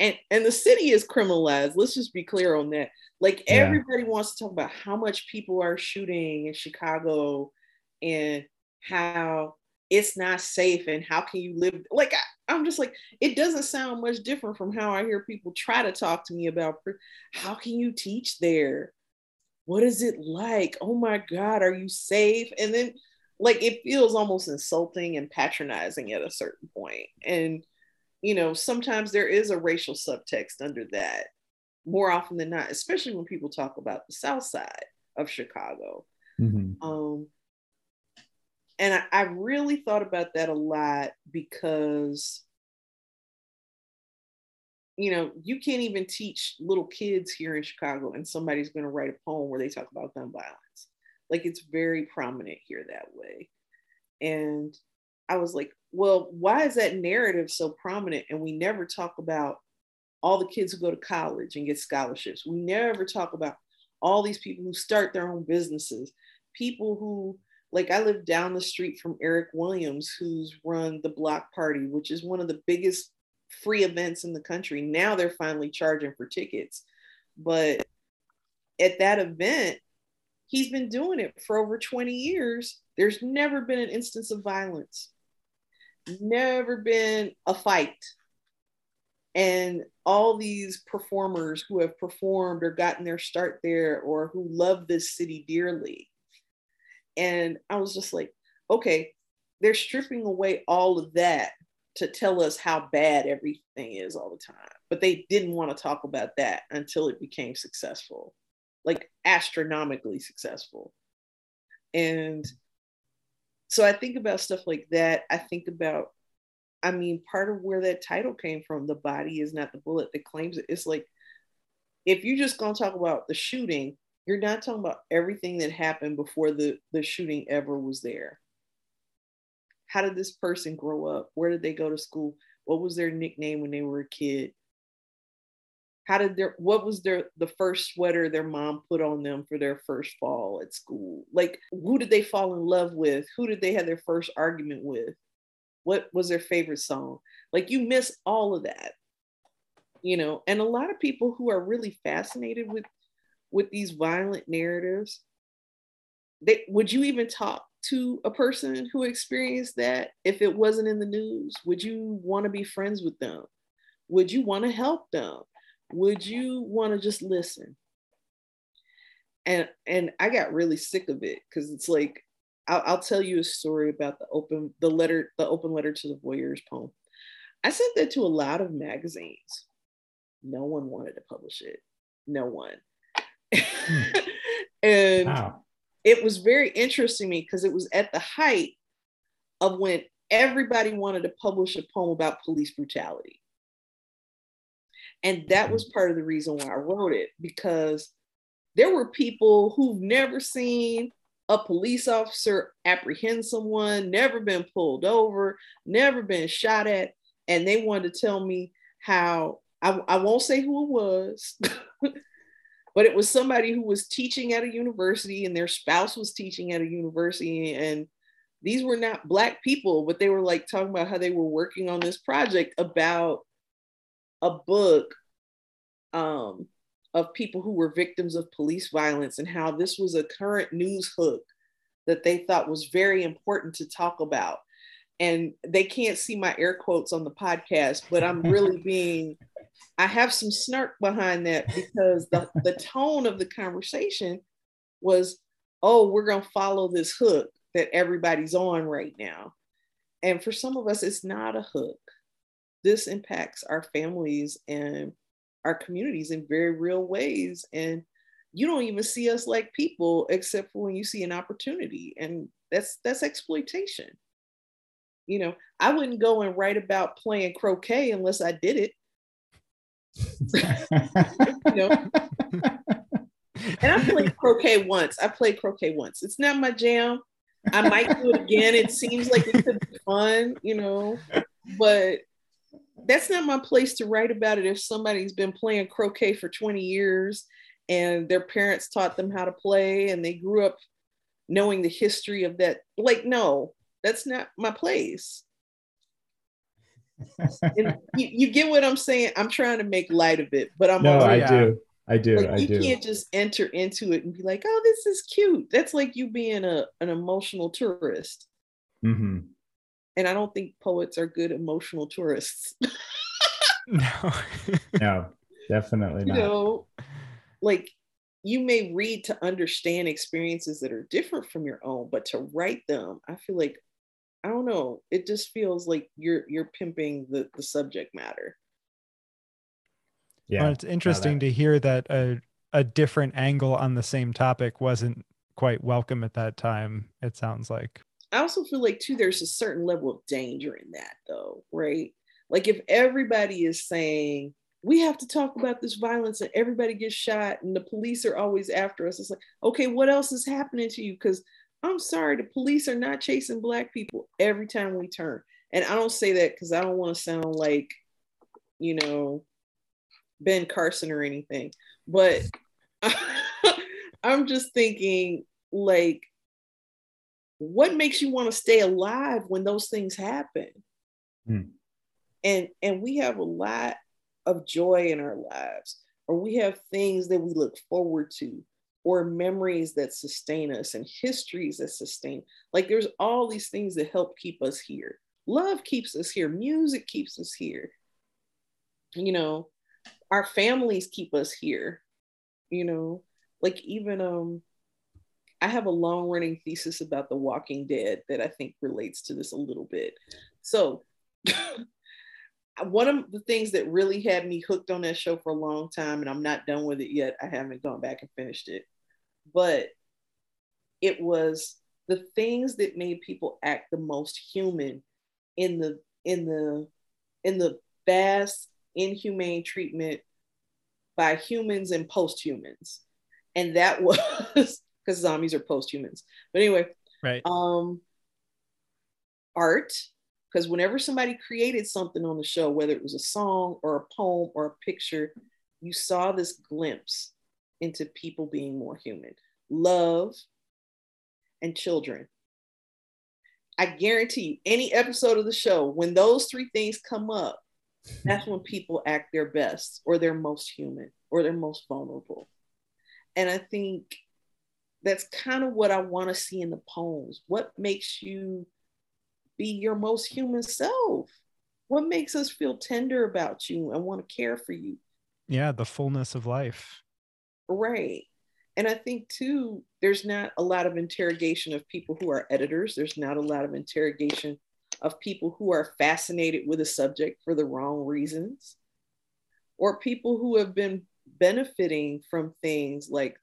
And and the city is criminalized. Let's just be clear on that. Like yeah. everybody wants to talk about how much people are shooting in Chicago and how it's not safe and how can you live like I, am just like it doesn't sound much different from how I hear people try to talk to me about how can you teach there what is it like? Oh my God, are you safe? And then, like, it feels almost insulting and patronizing at a certain. And, you know, sometimes there is a racial subtext under that more often than not, especially when people talk about the South Side of Chicago. Mm-hmm. Um, and I, I really thought about that a lot because you know, you can't even teach little kids here in Chicago, and somebody's going to write a poem where they talk about gun violence. Like it's very prominent here that way. And I was like, well, why is that narrative so prominent? And we never talk about all the kids who go to college and get scholarships. We never talk about all these people who start their own businesses, people who, like, I live down the street from Eric Williams, who's run the Block Party, which is one of the biggest free events in the country. Now they're finally charging for tickets. But at that event, he's been doing it for over 20 years. There's never been an instance of violence, never been a fight. And all these performers who have performed or gotten their start there or who love this city dearly. And I was just like, okay, they're stripping away all of that to tell us how bad everything is all the time. But they didn't want to talk about that until it became successful, like astronomically successful. And so I think about stuff like that. I think about, I mean, part of where that title came from, the body is not the bullet that claims it. It's like, if you're just going to talk about the shooting, you're not talking about everything that happened before the, the shooting ever was there how did this person grow up? Where did they go to school? What was their nickname when they were a kid? How did their what was their the first sweater their mom put on them for their first fall at school? Like who did they fall in love with? Who did they have their first argument with? What was their favorite song? Like you miss all of that. You know, and a lot of people who are really fascinated with with these violent narratives, they would you even talk to a person who experienced that if it wasn't in the news? Would you want to be friends with them? Would you want to help them? Would you want to just listen? And and I got really sick of it because it's like I'll, I'll, tell you a story about the open the letter the open letter to the voyeurs poem. I sent that to a lot of magazines. No one wanted to publish it. No one. (laughs) And wow it was very interesting to me because it was at the height of when everybody wanted to publish a poem about police brutality. And that was mm-hmm. part of the reason why I wrote it because there were people who've never seen a police officer apprehend someone, never been pulled over, never been shot at, and they wanted to tell me how I, I won't say who it was, (laughs) but it was somebody who was teaching at a university and their spouse was teaching at a university and these were not black people but they were like talking about how they were working on this project about a book um, of people who were victims of police violence and how this was a current news hook that they thought was very important to talk about and they can't see my air quotes on the podcast but i'm really (laughs) being I have some snark behind that because the, the tone of the conversation was, oh, we're going to follow this hook that everybody's on right now. And for some of us, it's not a hook. This impacts our families and our communities in very real ways. And you don't even see us like people except for when you see an opportunity. And that's that's exploitation You know, I wouldn't go and write about playing croquet unless I did it. you know. And I played croquet once. I played croquet once. It's not my jam. I might do it again. It seems like it could be fun, you know, but that's not my place to write about it if somebody's been playing croquet for 20 years and their parents taught them how to play and they grew up knowing the history of that. Like, no, that's not my place. (laughs) you, you, get what I'm saying? I'm trying to make light of it, but I'm no, I do. I do. Like, I you do. can't just enter into it and be like, "Oh, this is cute." That's like you being a an emotional tourist. Mm-hmm. And I don't think poets are good emotional tourists. (laughs) no, (laughs) no, definitely not. You know, like you may read to understand experiences that are different from your own, but to write them, I feel like I don't know. It just feels like you're you're pimping the the subject matter. Yeah, well, it's interesting that... to hear that a a different angle on the same topic wasn't quite welcome at that time. It sounds like. I also feel like too there's a certain level of danger in that though, right? Like if everybody is saying we have to talk about this violence and everybody gets shot and the police are always after us, it's like, okay, what else is happening to you? Because I'm sorry, the police are not chasing black people every time we turn. And I don't say that because I don't want to sound like, you know, Ben Carson or anything, but (laughs) I'm just thinking like what makes you want to stay alive when those things happen? Hmm. And and we have a lot of joy in our lives or we have things that we look forward to or memories that sustain us and histories that sustain like there's all these things that help keep us here love keeps us here music keeps us here you know our families keep us here you know like even um i have a long running thesis about the walking dead that i think relates to this a little bit. So (laughs) one of the things that really had me hooked on that show for a long time and i'm not done with it yet i haven't gone back and finished it but it was the things that made people act the most human in the in the in the vast inhumane treatment by humans and post-humans. And that (laughs) was because zombies are post-humans. But anyway right. um art because whenever somebody created something on the show whether it was a song or a poem or a picture you saw this glimpse into people being more human. Love and children. I guarantee you any episode of the show when those three things come up that's when people act their best or they're most human or they're most vulnerable. And I think that's kind of what I want to see in the poems. What makes you be your most human self? What makes us feel tender about you and want to care for you? Yeah, the fullness of life. Right. And I think too, there's not a lot of interrogation of people who are editors. There's not a lot of interrogation of people who are fascinated with a subject for the wrong reasons, or people who have been benefiting from things like,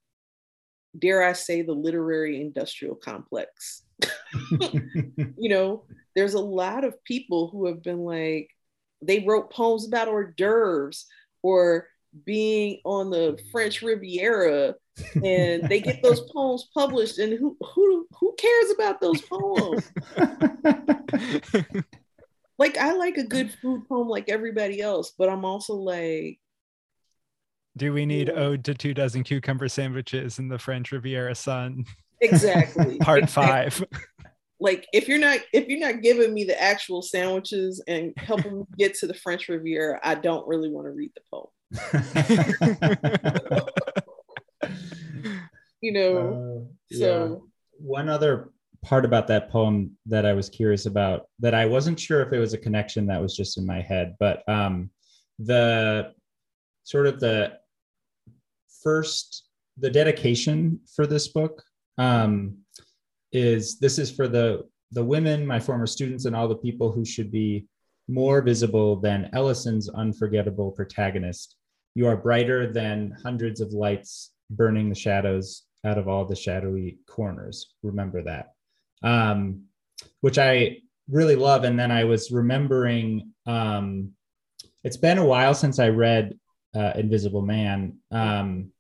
dare I say, the literary industrial complex. (laughs) you know, there's a lot of people who have been like, they wrote poems about hors d'oeuvres or being on the French Riviera and they get those (laughs) poems published and who who who cares about those poems (laughs) like i like a good food poem like everybody else but i'm also like do we need ode to two dozen cucumber sandwiches in the french riviera sun? Exactly. (laughs) Part exactly. five. like if you're not if you're not giving me the actual sandwiches and helping me get to the french riviera i don't really want to read the poem. (laughs) You know? Uh, so yeah. one other part about that poem that i was curious about that i wasn't sure if it was a connection that was just in my head but um the sort of the first the dedication for this book um is this is for the the women my former students and all the people who should be more visible than ellison's unforgettable protagonist you are brighter than hundreds of lights burning the shadows out of all the shadowy corners. Remember that. Um, which I really love. And then I was remembering, um, it's been a while since I read uh, Invisible Man, um,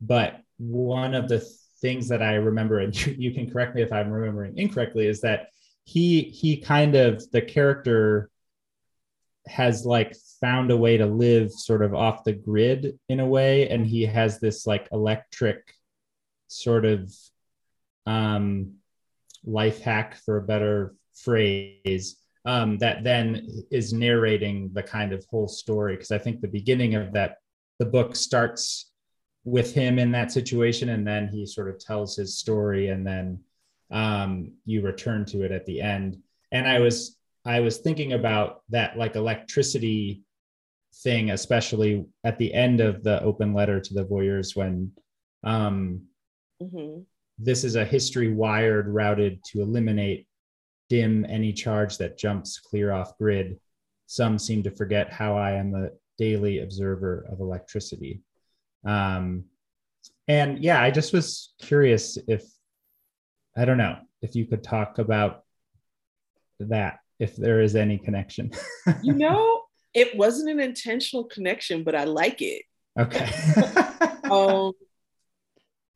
but one of the things that I remember, and (laughs) you, you can correct me if I'm remembering incorrectly, is that he he kind of the character has like found a way to live sort of off the grid in a way and he has this like electric sort of um life hack for a better phrase um that then is narrating the kind of whole story because i think the beginning of that the book starts with him in that situation and then he sort of tells his story and then um you return to it at the end and i was I was thinking about that like electricity thing, especially at the end of the open letter to the voyeurs when um, mm-hmm. this is a history wired routed to eliminate dim any charge that jumps clear off grid. Some seem to forget how I am a daily observer of electricity. Um, and yeah, I just was curious if I don't know if you could talk about that if there is any connection. (laughs) you know, it wasn't an intentional connection, but I like it. Okay. (laughs) um,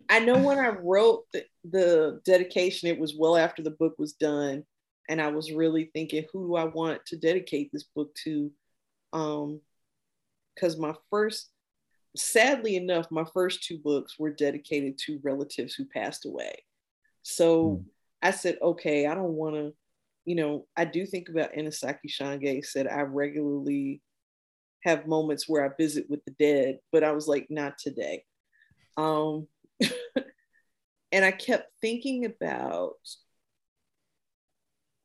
I know when I wrote the, the dedication, it was well after the book was done. And I was really thinking, who do I want to dedicate this book to? Um, because my first, sadly enough, my first two books were dedicated to relatives who passed away. So mm. I said, okay, I don't want to you know, I do think about Ntozake Shange said I regularly have moments where I visit with the dead, but I was like, not today. Um, (laughs) and I kept thinking about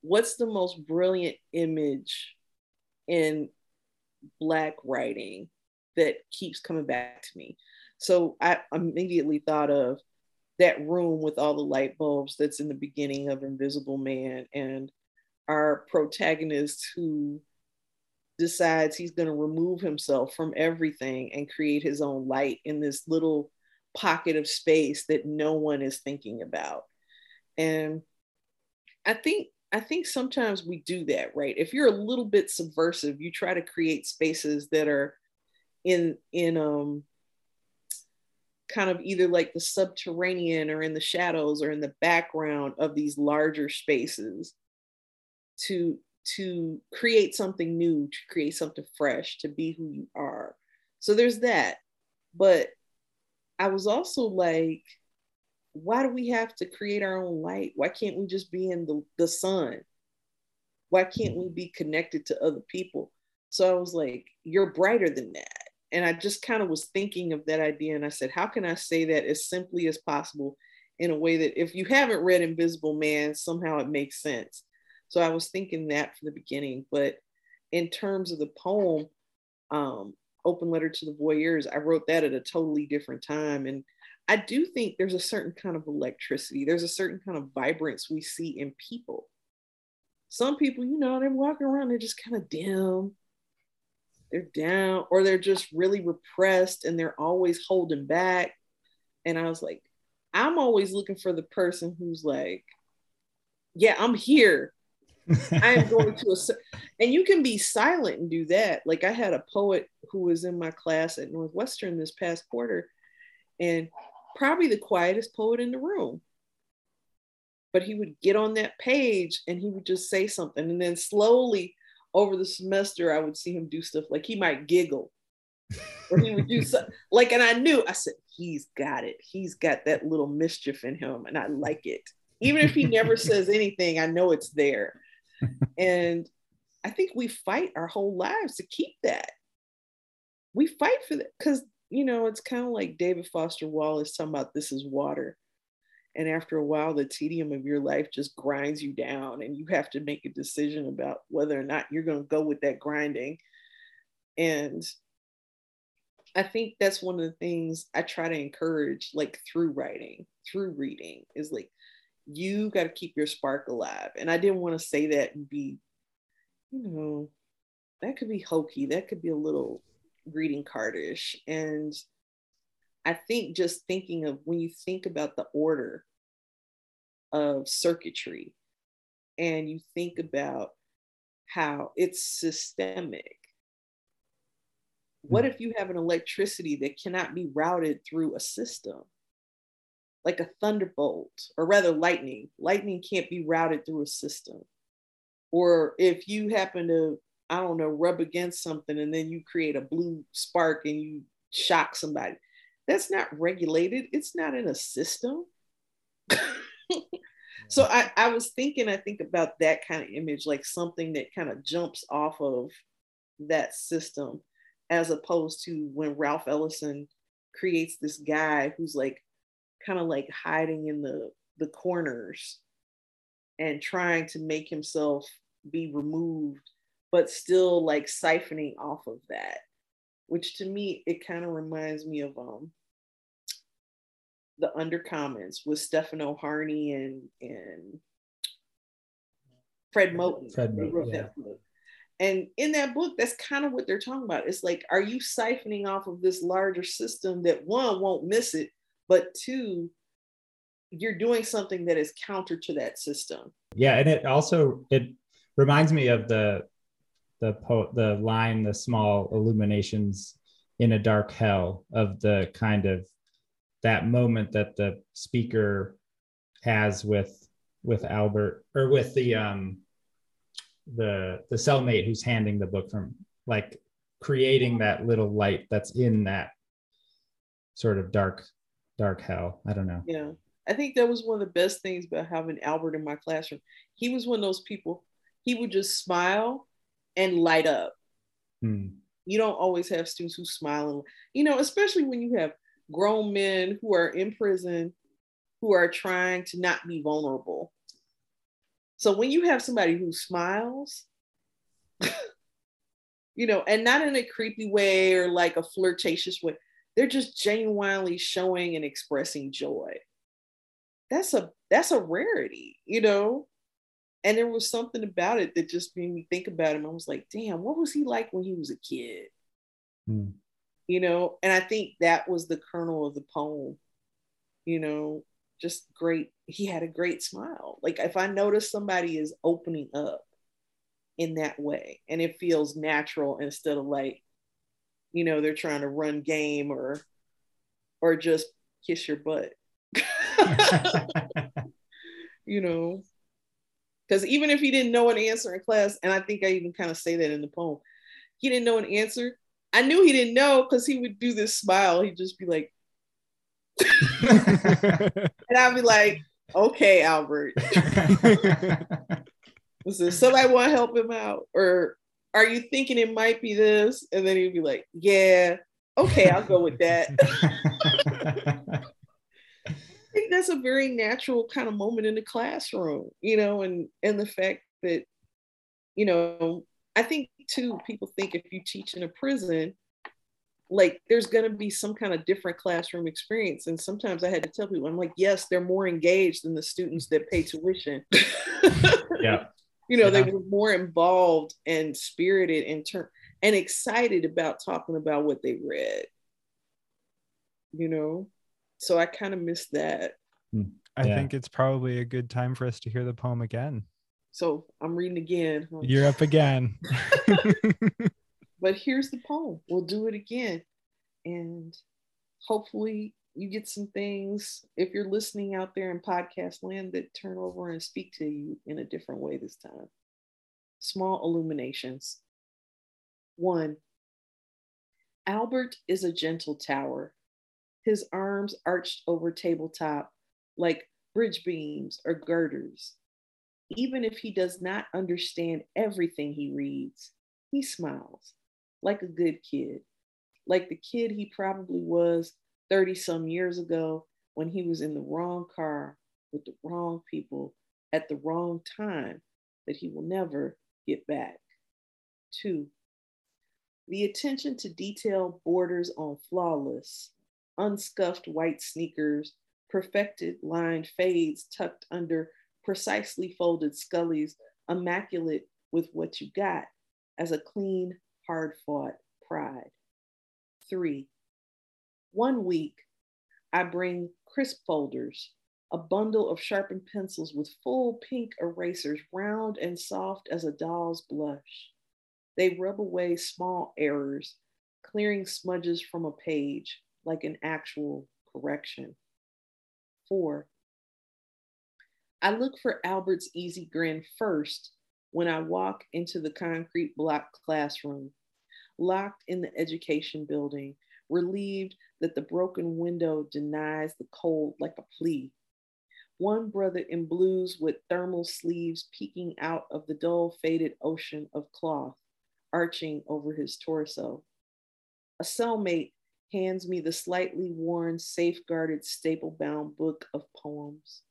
what's the most brilliant image in Black writing that keeps coming back to me. So I immediately thought of that room with all the light bulbs that's in the beginning of Invisible Man and our protagonist who decides he's going to remove himself from everything and create his own light in this little pocket of space that no one is thinking about. And I think I think sometimes we do that, right? If you're a little bit subversive, you try to create spaces that are in in um kind of either like the subterranean or in the shadows or in the background of these larger spaces to to create something new to create something fresh to be who you are so there's that but i was also like why do we have to create our own light why can't we just be in the, the sun why can't we be connected to other people so i was like you're brighter than that and i just kind of was thinking of that idea and i said how can i say that as simply as possible in a way that if you haven't read invisible man somehow it makes sense so I was thinking that from the beginning. But in terms of the poem, um, Open Letter to the Voyeurs, I wrote that at a totally different time. And I do think there's a certain kind of electricity, there's a certain kind of vibrance we see in people. Some people, you know, they're walking around, they're just kind of dim, they're down, or they're just really repressed and they're always holding back. And I was like, I'm always looking for the person who's like, yeah, I'm here. (laughs) I am going to a, and you can be silent and do that. Like I had a poet who was in my class at Northwestern this past quarter, and probably the quietest poet in the room. But he would get on that page and he would just say something, and then slowly over the semester, I would see him do stuff like he might giggle, or he would do (laughs) something like, and I knew I said he's got it. He's got that little mischief in him, and I like it. Even if he never (laughs) says anything, I know it's there and I think we fight our whole lives to keep that. We fight for that because, you know, it's kind of like David Foster Wallace talking about this is water. And after a while, the tedium of your life just grinds you down, and you have to make a decision about whether or not you're going to go with that grinding. And I think that's one of the things I try to encourage, like through writing, through reading, is like you got to keep your spark alive. And I didn't want to say that and be, you know, that could be hokey. That could be a little greeting cardish. And I think just thinking of when you think about the order of circuitry and you think about how it's systemic. What hmm. if you have an electricity that cannot be routed through a system? Like a thunderbolt, or rather, lightning. Lightning can't be routed through a system. Or if you happen to, I don't know, rub against something and then you create a blue spark and you shock somebody, that's not regulated. It's not in a system. (laughs) so I, I was thinking, I think about that kind of image, like something that kind of jumps off of that system, as opposed to when Ralph Ellison creates this guy who's like kind of like hiding in the the corners and trying to make himself be removed, but still like siphoning off of that, which to me it kind of reminds me of um the Undercommons with Stefano Harney and and Fred Moten. Fred Moten, yeah. And in that book, that's kind of what they're talking about. It's like, are you siphoning off of this larger system that one won't miss it, but two, you're doing something that is counter to that system. Yeah, and it also it reminds me of the the po- the line, the small illuminations in a dark hell of the kind of that moment that the speaker has with with Albert or with the um the the cellmate who's handing the book from like creating that little light that's in that sort of dark dark hell. I don't know. Yeah. I think that was one of the best things about having albert in my classroom. He was one of those people he would just smile and light up hmm. you don't always have students who smile and you know especially when you have grown men who are in prison who are trying to not be vulnerable. So when you have somebody who smiles, (laughs) you know, and not in a creepy way or like a flirtatious way, they're just genuinely showing and expressing joy. That's a that's a rarity, you know. And there was something about it that just made me think about him. I was like, damn, what was he like when he was a kid? Hmm you know and i think that was the kernel of the poem you know just great he had a great smile like if i notice somebody is opening up in that way and it feels natural instead of like you know they're trying to run game or or just kiss your butt (laughs) (laughs) you know because even if he didn't know an answer in class and i think i even kind of say that in the poem he didn't know an answer I knew he didn't know because he would do this smile. He'd just be like, (laughs) and I'd be like, okay, Albert. (laughs) Listen, somebody want to help him out? Or are you thinking it might be this? And then he'd be like, yeah, okay, I'll go with that. (laughs) Think that's a very natural kind of moment in the classroom, you know, and and the fact that, you know, I think too, people think if you teach in a prison, like there's going to be some kind of different classroom experience. And sometimes I had to tell people, I'm like, yes, they're more engaged than the students that pay tuition. (laughs) yeah. You know, yeah. they were more involved and spirited and ter- and excited about talking about what they read. You know, so I kind of missed that. Hmm. I yeah. think it's probably a good time for us to hear the poem again. So I'm reading again. You're up again. (laughs) (laughs) but here's the poem. We'll do it again. And hopefully you get some things, if you're listening out there in podcast land, that turn over and speak to you in a different way this time. Small illuminations. One, Albert is a gentle tower, his arms arched over tabletop like bridge beams or girders even if he does not understand everything he reads, he smiles like a good kid, like the kid he probably was 30 some years ago when he was in the wrong car with the wrong people at the wrong time that he will never get back. Two, the attention to detail borders on flawless, unscuffed white sneakers, perfected lined fades tucked under precisely folded scullies, immaculate with what you got as a clean, hard fought pride. Three, one week I bring crisp folders, a bundle of sharpened pencils with full pink erasers, round and soft as a doll's blush. They rub away small errors, clearing smudges from a page like an actual correction. I look for Albert's easy grin first when I walk into the concrete block classroom, locked in the education building, relieved that the broken window denies the cold like a plea. One brother in blues with thermal sleeves peeking out of the dull faded ocean of cloth arching over his torso. A cellmate hands me the slightly worn, safeguarded, staple bound book of poems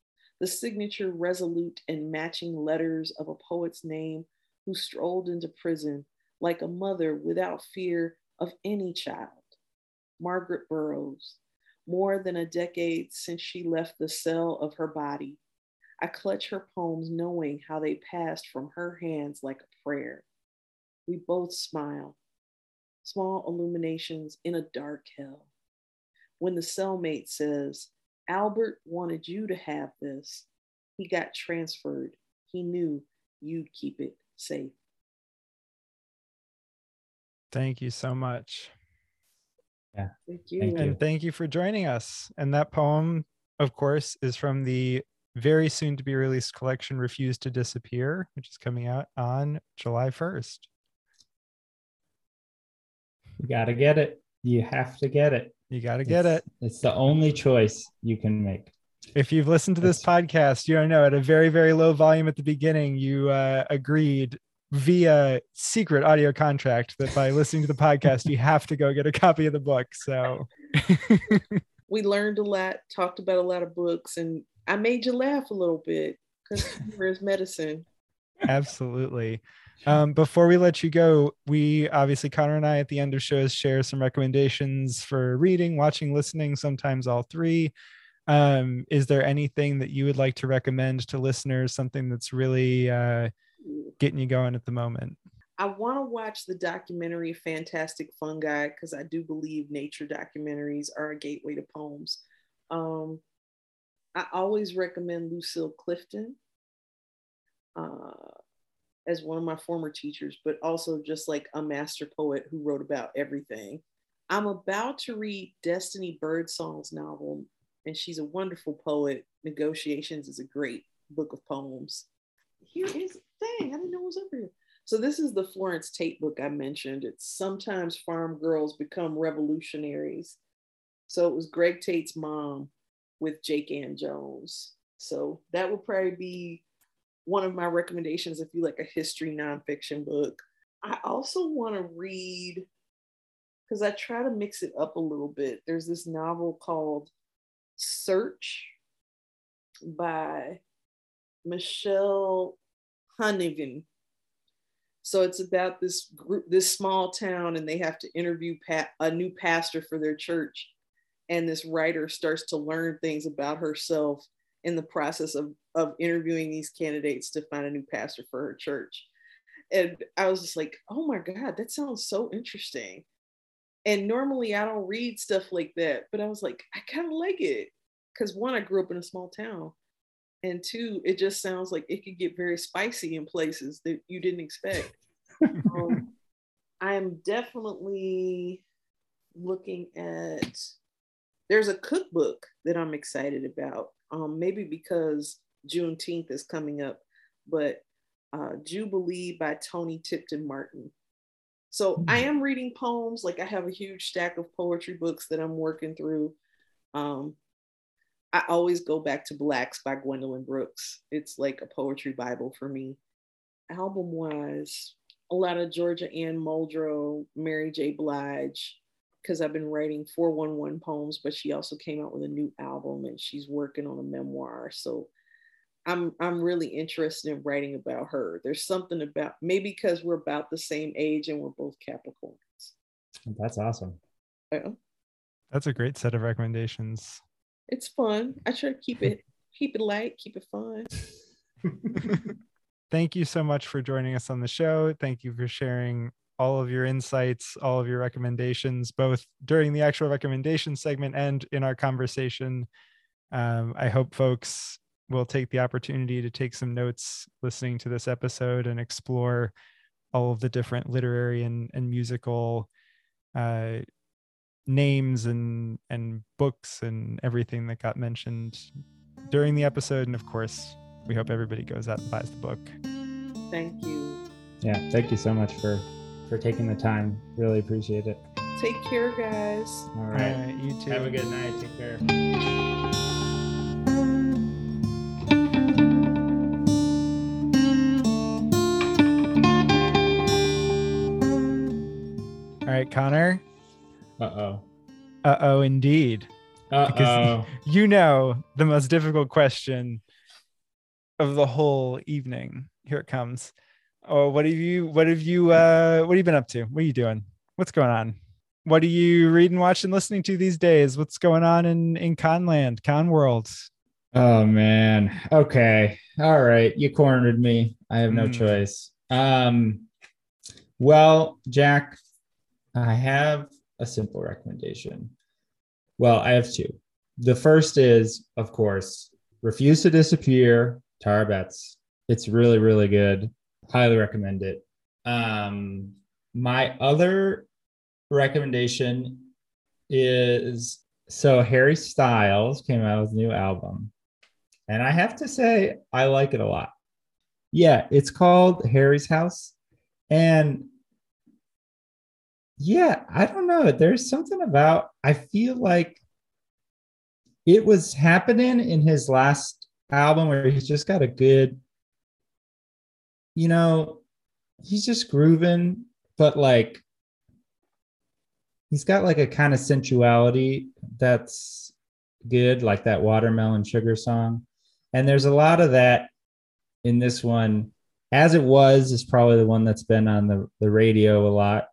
the signature resolute and matching letters of a poet's name who strolled into prison like a mother without fear of any child. Margaret Burroughs, more than a decade since she left the cell of her body. I clutch her poems knowing how they passed from her hands like a prayer. We both smile, small illuminations in a dark hell. When the cellmate says, Albert wanted you to have this. He got transferred. He knew you'd keep it safe. Thank you so much. Yeah. Thank you. Thank And thank you for joining us. And that poem, of course, is from the very soon to be released collection Refuse to Disappear, which is coming out on July 1st. You got to get it. You have to get it. You got to get It's- it. It's the only choice you can make. If you've listened to this podcast, you know at a very, very low volume at the beginning, you uh, agreed via secret audio contract that by listening to the podcast, you have to go get a copy of the book. So (laughs) We learned a lot, talked about a lot of books, and I made you laugh a little bit because humor is medicine. Absolutely. Um, before we let you go, we obviously Connor and I at the end of shows share some recommendations for reading, watching, listening, sometimes all three. Um, is there anything that you would like to recommend to listeners? Something that's really uh, getting you going at the moment? I want to watch the documentary Fantastic Fungi because I do believe nature documentaries are a gateway to poems. Um, I always recommend Lucille Clifton uh, as one of my former teachers, but also just like a master poet who wrote about everything. I'm about to read Destiny Birdsong's novel, and she's a wonderful poet. Negotiations is a great book of poems. Here is, dang, I didn't know it was over here. So this is the Florence Tate book I mentioned. It's sometimes farm girls become revolutionaries. So it was Greg Tate's mom with Jake Ann Jones. So that would probably be one of my recommendations if you like a history nonfiction book. I also want to read because I try to mix it up a little bit. There's this novel called Search by Michelle Huneven. So it's about this group, this small town, and they have to interview pa- a new pastor for their church. And this writer starts to learn things about herself in the process of, of interviewing these candidates to find a new pastor for her church. And I was just like, oh my God, that sounds so interesting. And normally I don't read stuff like that, but I was like, I kind of like it. Because one, I grew up in a small town. And two, it just sounds like it could get very spicy in places that you didn't expect. (laughs) um, I am definitely looking at, there's a cookbook that I'm excited about. Um, maybe because Juneteenth is coming up, but uh, Jubilee by Toni Tipton Martin. So I am reading poems. Like I have a huge stack of poetry books that I'm working through. Um, I always go back to Blacks by Gwendolyn Brooks. It's like a poetry Bible for me. Album wise, a lot of Georgia Ann Muldrow, Mary J. Blige, because I've been writing 411 poems, but she also came out with a new album and she's working on a memoir. So I'm I'm really interested in writing about her. There's something about maybe because we're about the same age and we're both Capricorns. That's awesome. Yeah. That's a great set of recommendations. It's fun. I try to keep it keep it light, keep it fun. (laughs) Thank you so much for joining us on the show. Thank you for sharing all of your insights, all of your recommendations, both during the actual recommendation segment and in our conversation. Um, I hope folks will take the opportunity to take some notes listening to this episode and explore all of the different literary and, and musical uh, names and and books and everything that got mentioned during the episode. And of course, we hope everybody goes out and buys the book. Thank you. Yeah, thank you so much for for taking the time. Really appreciate it. Take care, guys. All All right. right, you too. Have a good night. Take care. Right, Connor. Uh oh. Uh oh, indeed. Uh oh. (laughs) You know the most difficult question of the whole evening. Here it comes. Oh, what have you? What have you? Uh, what have you been up to? What are you doing? What's going on? What are you reading, watching, listening to these days? What's going on in in Conland, Con World? Oh man. Okay. All right. You cornered me. I have no Mm. choice. Um well, Jack, I have a simple recommendation. Well, I have two. The first is, of course, Refuse to Disappear, Tara Betts. It's really, really good. Highly recommend it. Um, my other recommendation is so Harry Styles came out with a new album. And I have to say, I like it a lot. Yeah, it's called Harry's House. And yeah, I don't know. There's something about, I feel like it was happening in his last album where he's just got a good, you know, he's just grooving, but like, he's got like a kind of sensuality that's good, like that watermelon sugar song. And there's a lot of that in this one. As it was is probably the one that's been on the, the radio a lot.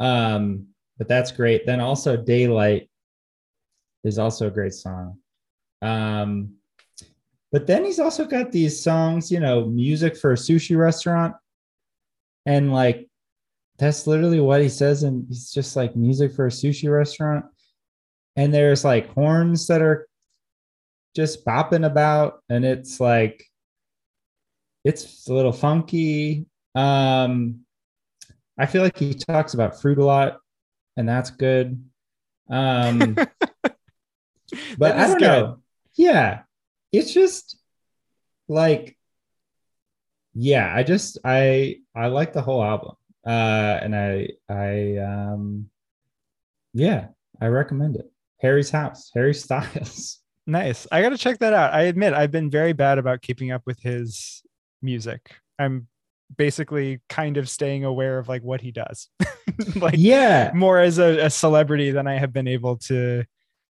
Um, but that's great. Then also Daylight is also a great song. Um, but then he's also got these songs, you know, music for a sushi restaurant. And like that's literally what he says, and he's just like music for a sushi restaurant. And there's like horns that are just bopping about, and it's like it's a little funky. Um, I feel like he talks about fruit a lot, and that's good. Um, (laughs) but I don't good. know. Yeah, it's just like, yeah, I just I I like the whole album, uh, and I I um, yeah, I recommend it. Harry's House, Harry Styles. (laughs) Nice. I got to check that out. I admit I've been very bad about keeping up with his music. I'm basically kind of staying aware of like what he does. (laughs) like yeah, more as a, a celebrity than I have been able to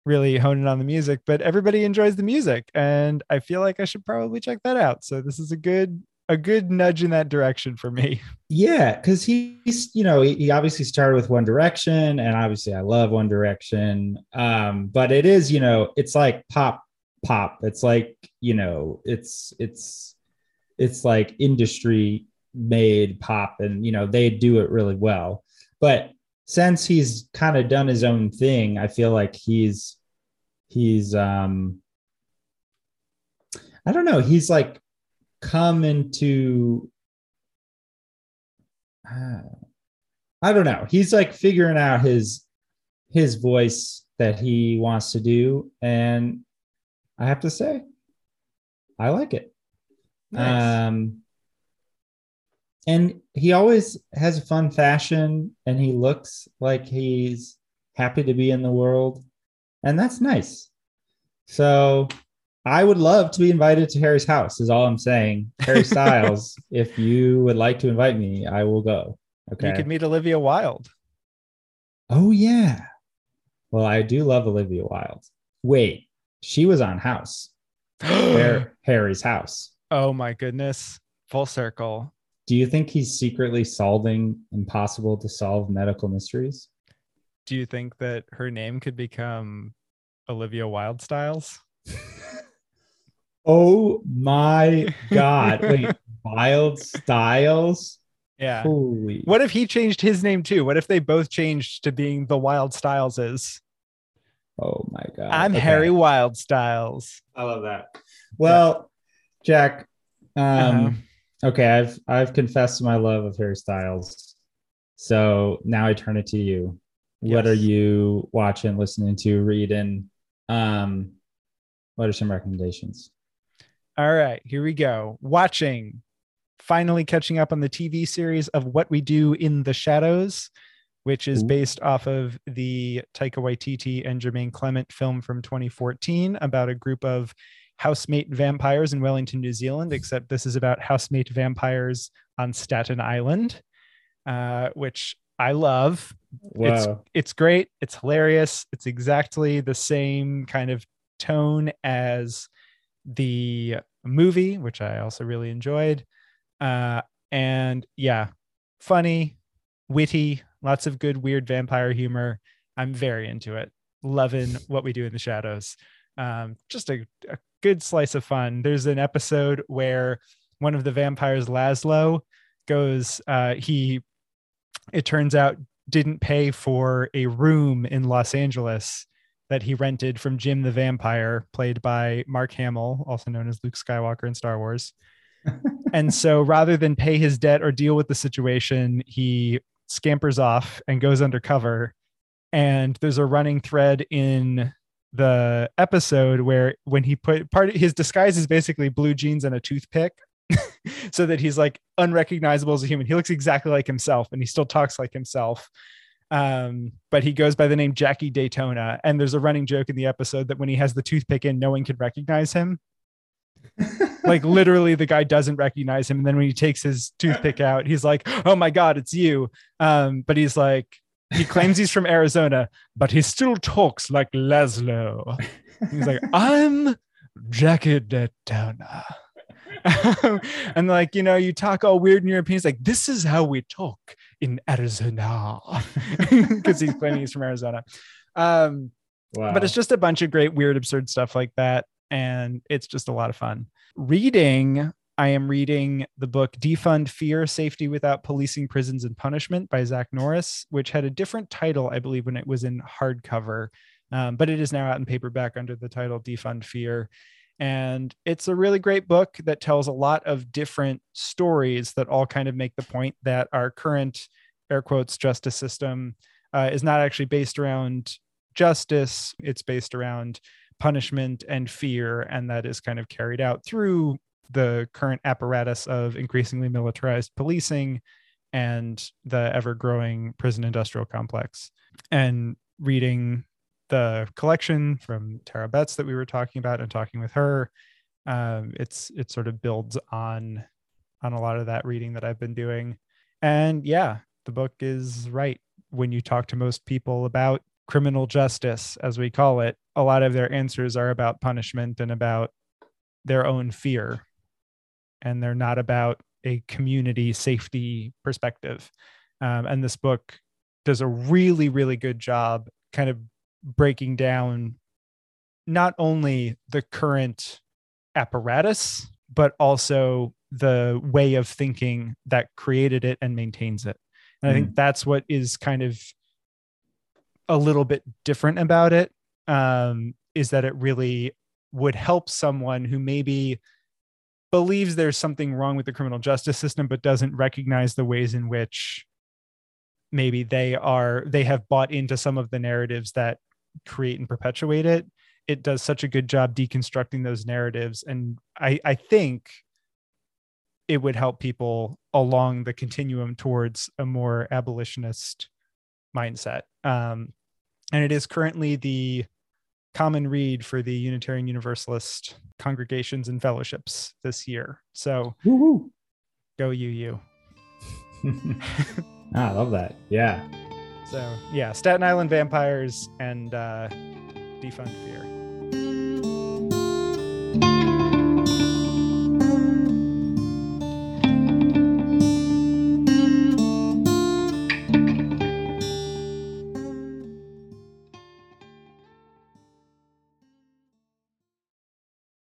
really hone in on the music, but everybody enjoys the music and I feel like I should probably check that out. So this is a good a good nudge in that direction for me. (laughs) Yeah, because he's you know he, he obviously started with One Direction, and obviously I love One Direction. Um, but it is you know it's like pop pop. It's like you know it's it's it's like industry made pop, and you know they do it really well. But since he's kind of done his own thing, I feel like he's he's um I don't know he's like come into uh, I don't know. He's like figuring out his his voice that he wants to do, and I have to say, I like it. Nice. Um, and he always has a fun fashion, and he looks like he's happy to be in the world, and that's nice. So I would love to be invited to Harry's house, is all I'm saying. Harry (laughs) Styles, if you would like to invite me, I will go. Okay. You could meet Olivia Wilde. oh, yeah. Well, I do love Olivia Wilde. Wait, she was on House, (gasps) Har- Harry's house. oh my goodness. Full circle. Do you think he's secretly solving impossible to solve medical mysteries? Do you think that her name could become Olivia Wilde Styles? (laughs) Oh my God. (laughs) Wait, Wild Styles? Yeah. Holy. What if he changed his name too? What if they both changed to being the Wild Styles is? Oh my god. I'm Okay. Harry Wildstyles. I love that. Well, Jack, um, okay, I've I've confessed my love of Harry Styles. So now I turn it to you. What are you watching, listening to, reading? Um, what are some recommendations? All right, here we go. Watching, finally catching up on the TV series of What We Do in the Shadows, which is Ooh. based off of the Taika Waititi and Jermaine Clement film from 2014 about a group of housemate vampires in Wellington, New Zealand, except this is about housemate vampires on Staten Island, uh, which I love. It's Wow. it's great. It's hilarious. It's exactly the same kind of tone as the movie, which I also really enjoyed. Uh, and yeah, funny, witty, lots of good, weird vampire humor. I'm very into it. Loving what we do in the shadows. Um, just a, a good slice of fun. There's an episode where one of the vampires, Laszlo, goes, uh, he, it turns out, didn't pay for a room in Los Angeles that he rented from Jim the Vampire, played by Mark Hamill, also known as Luke Skywalker in Star Wars. (laughs) and so rather than pay his debt or deal with the situation, he scampers off and goes undercover. And there's a running thread in the episode where when he put part of his disguise is basically blue jeans and a toothpick (laughs) so that he's like unrecognizable as a human. He looks exactly like himself and he still talks like himself. Um, but he goes by the name Jackie Daytona. And there's a running joke in the episode that when he has the toothpick in, no one can recognize him. (laughs) like literally the guy doesn't recognize him. And then when he takes his toothpick out, he's like, Oh my God, it's you. Um, but he's like, he claims he's from Arizona, but he still talks like Laszlo. He's like, (laughs) I'm Jackie Daytona. (laughs) and like you know you talk all weird in European. He's like, this is how we talk in Arizona, (laughs) because he's claiming he's from Arizona. Um, Wow. but it's just a bunch of great, weird, absurd stuff like that, and it's just a lot of fun. Reading, I am reading the book "Defund Fear: Safety Without Policing Prisons and Punishment" by Zach Norris, which had a different title, I believe, when it was in hardcover, um, but it is now out in paperback under the title "Defund Fear." And it's a really great book that tells a lot of different stories that all kind of make the point that our current air quotes justice system uh, is not actually based around justice. It's based around punishment and fear. And that is kind of carried out through the current apparatus of increasingly militarized policing and the ever growing prison industrial complex. And reading the collection from Tara Betts that we were talking about and talking with her, um, it's it sort of builds on on a lot of that reading that I've been doing. And yeah, the book is right. When you talk to most people about criminal justice, as we call it, a lot of their answers are about punishment and about their own fear. And they're not about a community safety perspective. Um, and this book does a really, really good job kind of breaking down not only the current apparatus, but also the way of thinking that created it and maintains it. And I think that's what is kind of a little bit different about it um, is that it really would help someone who maybe believes there's something wrong with the criminal justice system but doesn't recognize the ways in which maybe they are they have bought into some of the narratives that create and perpetuate it. It does such a good job deconstructing those narratives. And i i think it would help people along the continuum towards a more abolitionist mindset. Um, and it is currently the common read for the unitarian universalist congregations and fellowships this year so Woo-hoo. go you you (laughs) Ah, I love that. Yeah. so yeah staten island vampires and uh defund fear